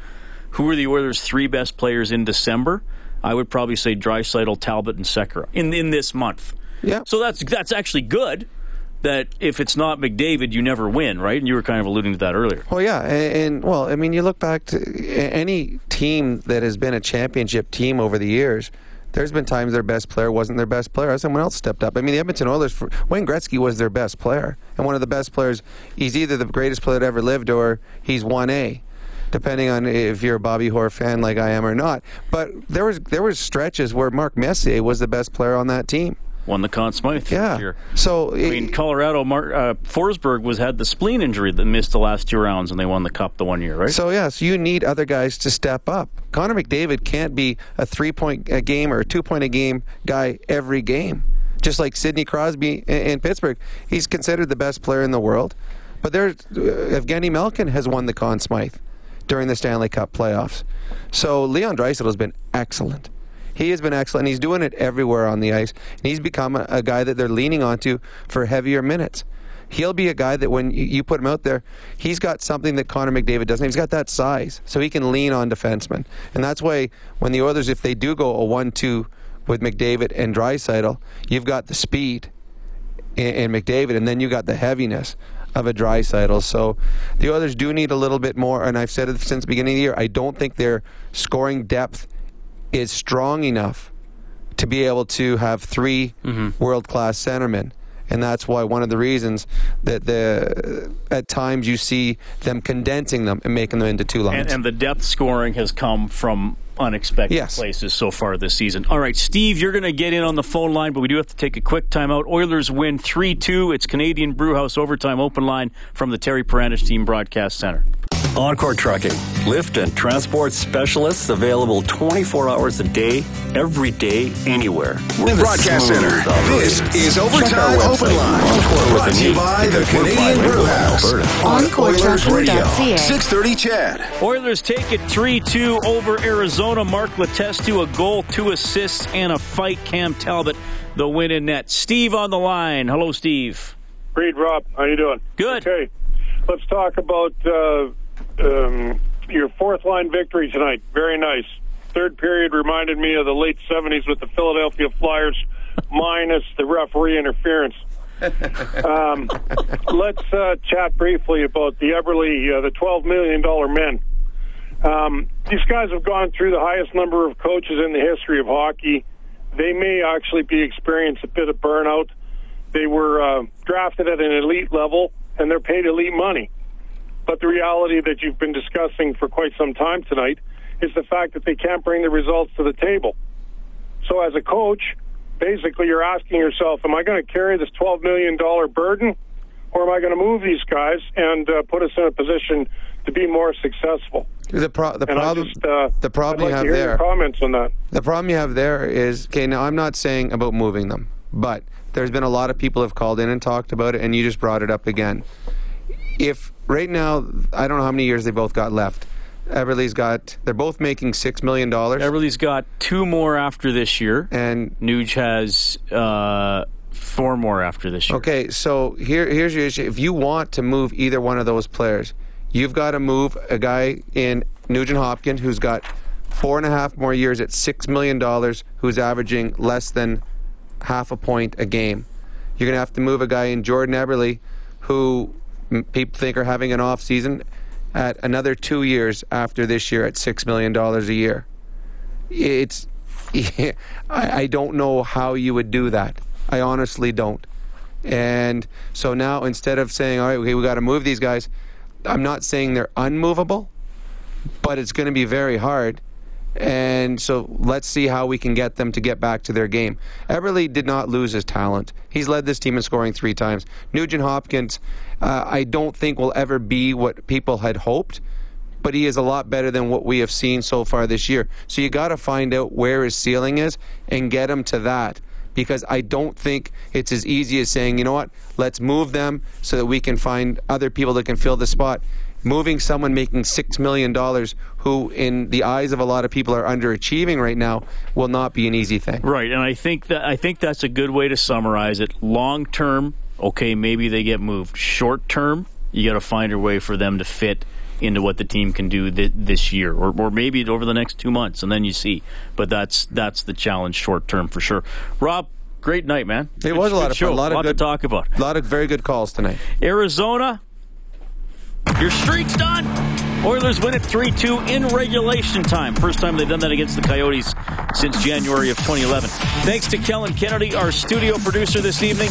Speaker 3: Who are the Oilers' three best players in December? I would probably say Draisaitl, Talbot, and Sekera in in this month.
Speaker 4: Yeah.
Speaker 3: So that's that's actually good. That if it's not McDavid, you never win, right? And you were kind of alluding to that earlier.
Speaker 4: Well, yeah, and, and well, I mean, you look back to any team that has been a championship team over the years. There's been times their best player wasn't their best player. Someone else stepped up. I mean, the Edmonton Oilers, Wayne Gretzky was their best player, and one of the best players. He's either the greatest player that ever lived, or he's one A, depending on if you're a Bobby Orr fan like I am or not. But there was there was stretches where Mark Messier was the best player on that team.
Speaker 3: Won the Conn Smythe.
Speaker 4: Yeah.
Speaker 3: this year.
Speaker 4: So
Speaker 3: I mean, Colorado, Mar- uh, Forsberg was had the spleen injury that missed the last two rounds, and they won the cup the one year, right?
Speaker 4: So yes, you need other guys to step up. Connor McDavid can't be a three-point a game or a two-point a game guy every game. Just like Sidney Crosby in, in Pittsburgh, he's considered the best player in the world. But there's uh, Evgeny Malkin has won the Conn Smythe during the Stanley Cup playoffs. So Leon Draisaitl has been excellent. He has been excellent. He's doing it everywhere on the ice, and he's become a, a guy that they're leaning onto for heavier minutes. He'll be a guy that when you- put him out there, he's got something that Connor McDavid doesn't. He's got that size, so he can lean on defensemen, and that's why when the Oilers, if they do go a one-two with McDavid and Draisaitl, you've got the speed in, in McDavid, and then you got the heaviness of a Draisaitl. So the Oilers do need a little bit more, and I've said it since the beginning of the year. I don't think their scoring depth is strong enough to be able to have 3 mm-hmm. world class centermen. And that's why one of the reasons that the at times you see them condensing them and making them into two lines.
Speaker 3: and, and the depth scoring has come from unexpected
Speaker 4: Yes.
Speaker 3: places so far this season. All right, Steve, you're going to get in on the phone line, but we do have to take a quick timeout. Oilers win 3 2. It's Canadian Brewhouse Overtime Open Line from the Terry Paranych Team Broadcast Center.
Speaker 21: Encore Trucking, lift and transport specialists available 24 hours a day, every day, anywhere. We're the
Speaker 1: Broadcast Center. This is Overtime Open Line.
Speaker 21: Encore with
Speaker 1: Brought to you by the Canadian
Speaker 21: bilingual in
Speaker 1: Brewhouse.
Speaker 21: Alberta.
Speaker 1: On Oilers Radio. 630 CHED.
Speaker 3: Oilers take it 3 2 over Arizona. Mark Letestu, a goal, two assists, and a fight. Cam Talbot, the win in net. Steve on the line. Hello, Steve.
Speaker 22: Reed, Rob, how you doing?
Speaker 3: Good.
Speaker 22: Okay, let's talk about uh, um, your fourth line victory tonight. Very nice. Third period reminded me of the late '70s with the Philadelphia Flyers, minus the referee interference. um, let's uh, chat briefly about the Eberle, uh, the $12 million men. Um, these guys have gone through the highest number of coaches in the history of hockey. They may actually be experiencing a bit of burnout. They were uh, drafted at an elite level, and they're paid elite money. But the reality that you've been discussing for quite some time tonight is the fact that they can't bring the results to the table. So, as a coach, basically you're asking yourself, am I going to carry this $12 million burden, or am I going to move these guys and uh, put us in a position to be more successful?
Speaker 4: The, pro- the problem,
Speaker 22: just, uh,
Speaker 4: the problem
Speaker 22: I'd
Speaker 4: you have there.
Speaker 22: comments on that.
Speaker 4: The problem you have there is okay. Now I'm not saying about moving them, but there's been a lot of people have called in and talked about it, and you just brought it up again. If right now, I don't know how many years they both got left. Eberle's got. They're both making six million dollars.
Speaker 3: Eberle's got two more after this year,
Speaker 4: and
Speaker 3: Nuge has uh, four more after this year.
Speaker 4: Okay, so here here's your issue. If you want to move either one of those players, you've got to move a guy in Nugent Hopkins who's got four and a half more years at six million dollars, who's averaging less than half a point a game. You're gonna have to move a guy in Jordan Eberle, who people think are having an off season, at another two years after this year at six million dollars a year. It's I, I don't know how you would do that. I honestly don't. And so now instead of saying, all right, okay, we got to move these guys, I'm not saying they're unmovable, but it's going to be very hard. And so let's see how we can get them to get back to their game. Eberle did not lose his talent. He's led this team in scoring three times. Nugent Hopkins, uh, I don't think will ever be what people had hoped but he is a lot better than what we have seen so far this year. So you got to find out where his ceiling is and get him to that because I don't think it's as easy as saying, you know what, let's move them so that we can find other people that can fill the spot. Moving someone making $6 million, who, in the eyes of a lot of people, are underachieving right now, will not be an easy thing.
Speaker 3: Right, and I think that I think that's a good way to summarize it. Long term, okay, maybe they get moved. Short term, you got to find a way for them to fit into what the team can do th- this year, or, or maybe over the next two months, and then you see. But that's that's the challenge short term for sure. Rob, great night, man.
Speaker 4: It
Speaker 3: Good-
Speaker 4: was a lot of fun.
Speaker 3: show.
Speaker 4: A lot of good
Speaker 3: to talk about.
Speaker 4: A lot of very good calls tonight.
Speaker 3: Arizona, your streak's done. Oilers win it 3 2 in regulation time. First time they've done that against the Coyotes since January of 2011. Thanks to Kellen Kennedy, our studio producer this evening.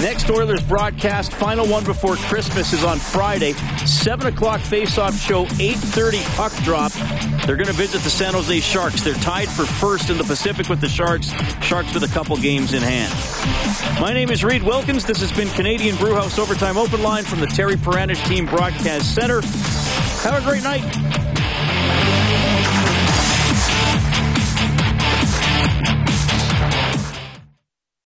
Speaker 3: Next Oilers broadcast, final one before Christmas, is on Friday. 7 o'clock face-off show, 8.30 puck drop. They're going to visit the San Jose Sharks. They're tied for first in the Pacific with the Sharks. Sharks with a couple games in hand. My name is Reed Wilkins. This has been Canadian Brewhouse Overtime Open Line from the Terry Paranych Team Broadcast Center. Have a great night.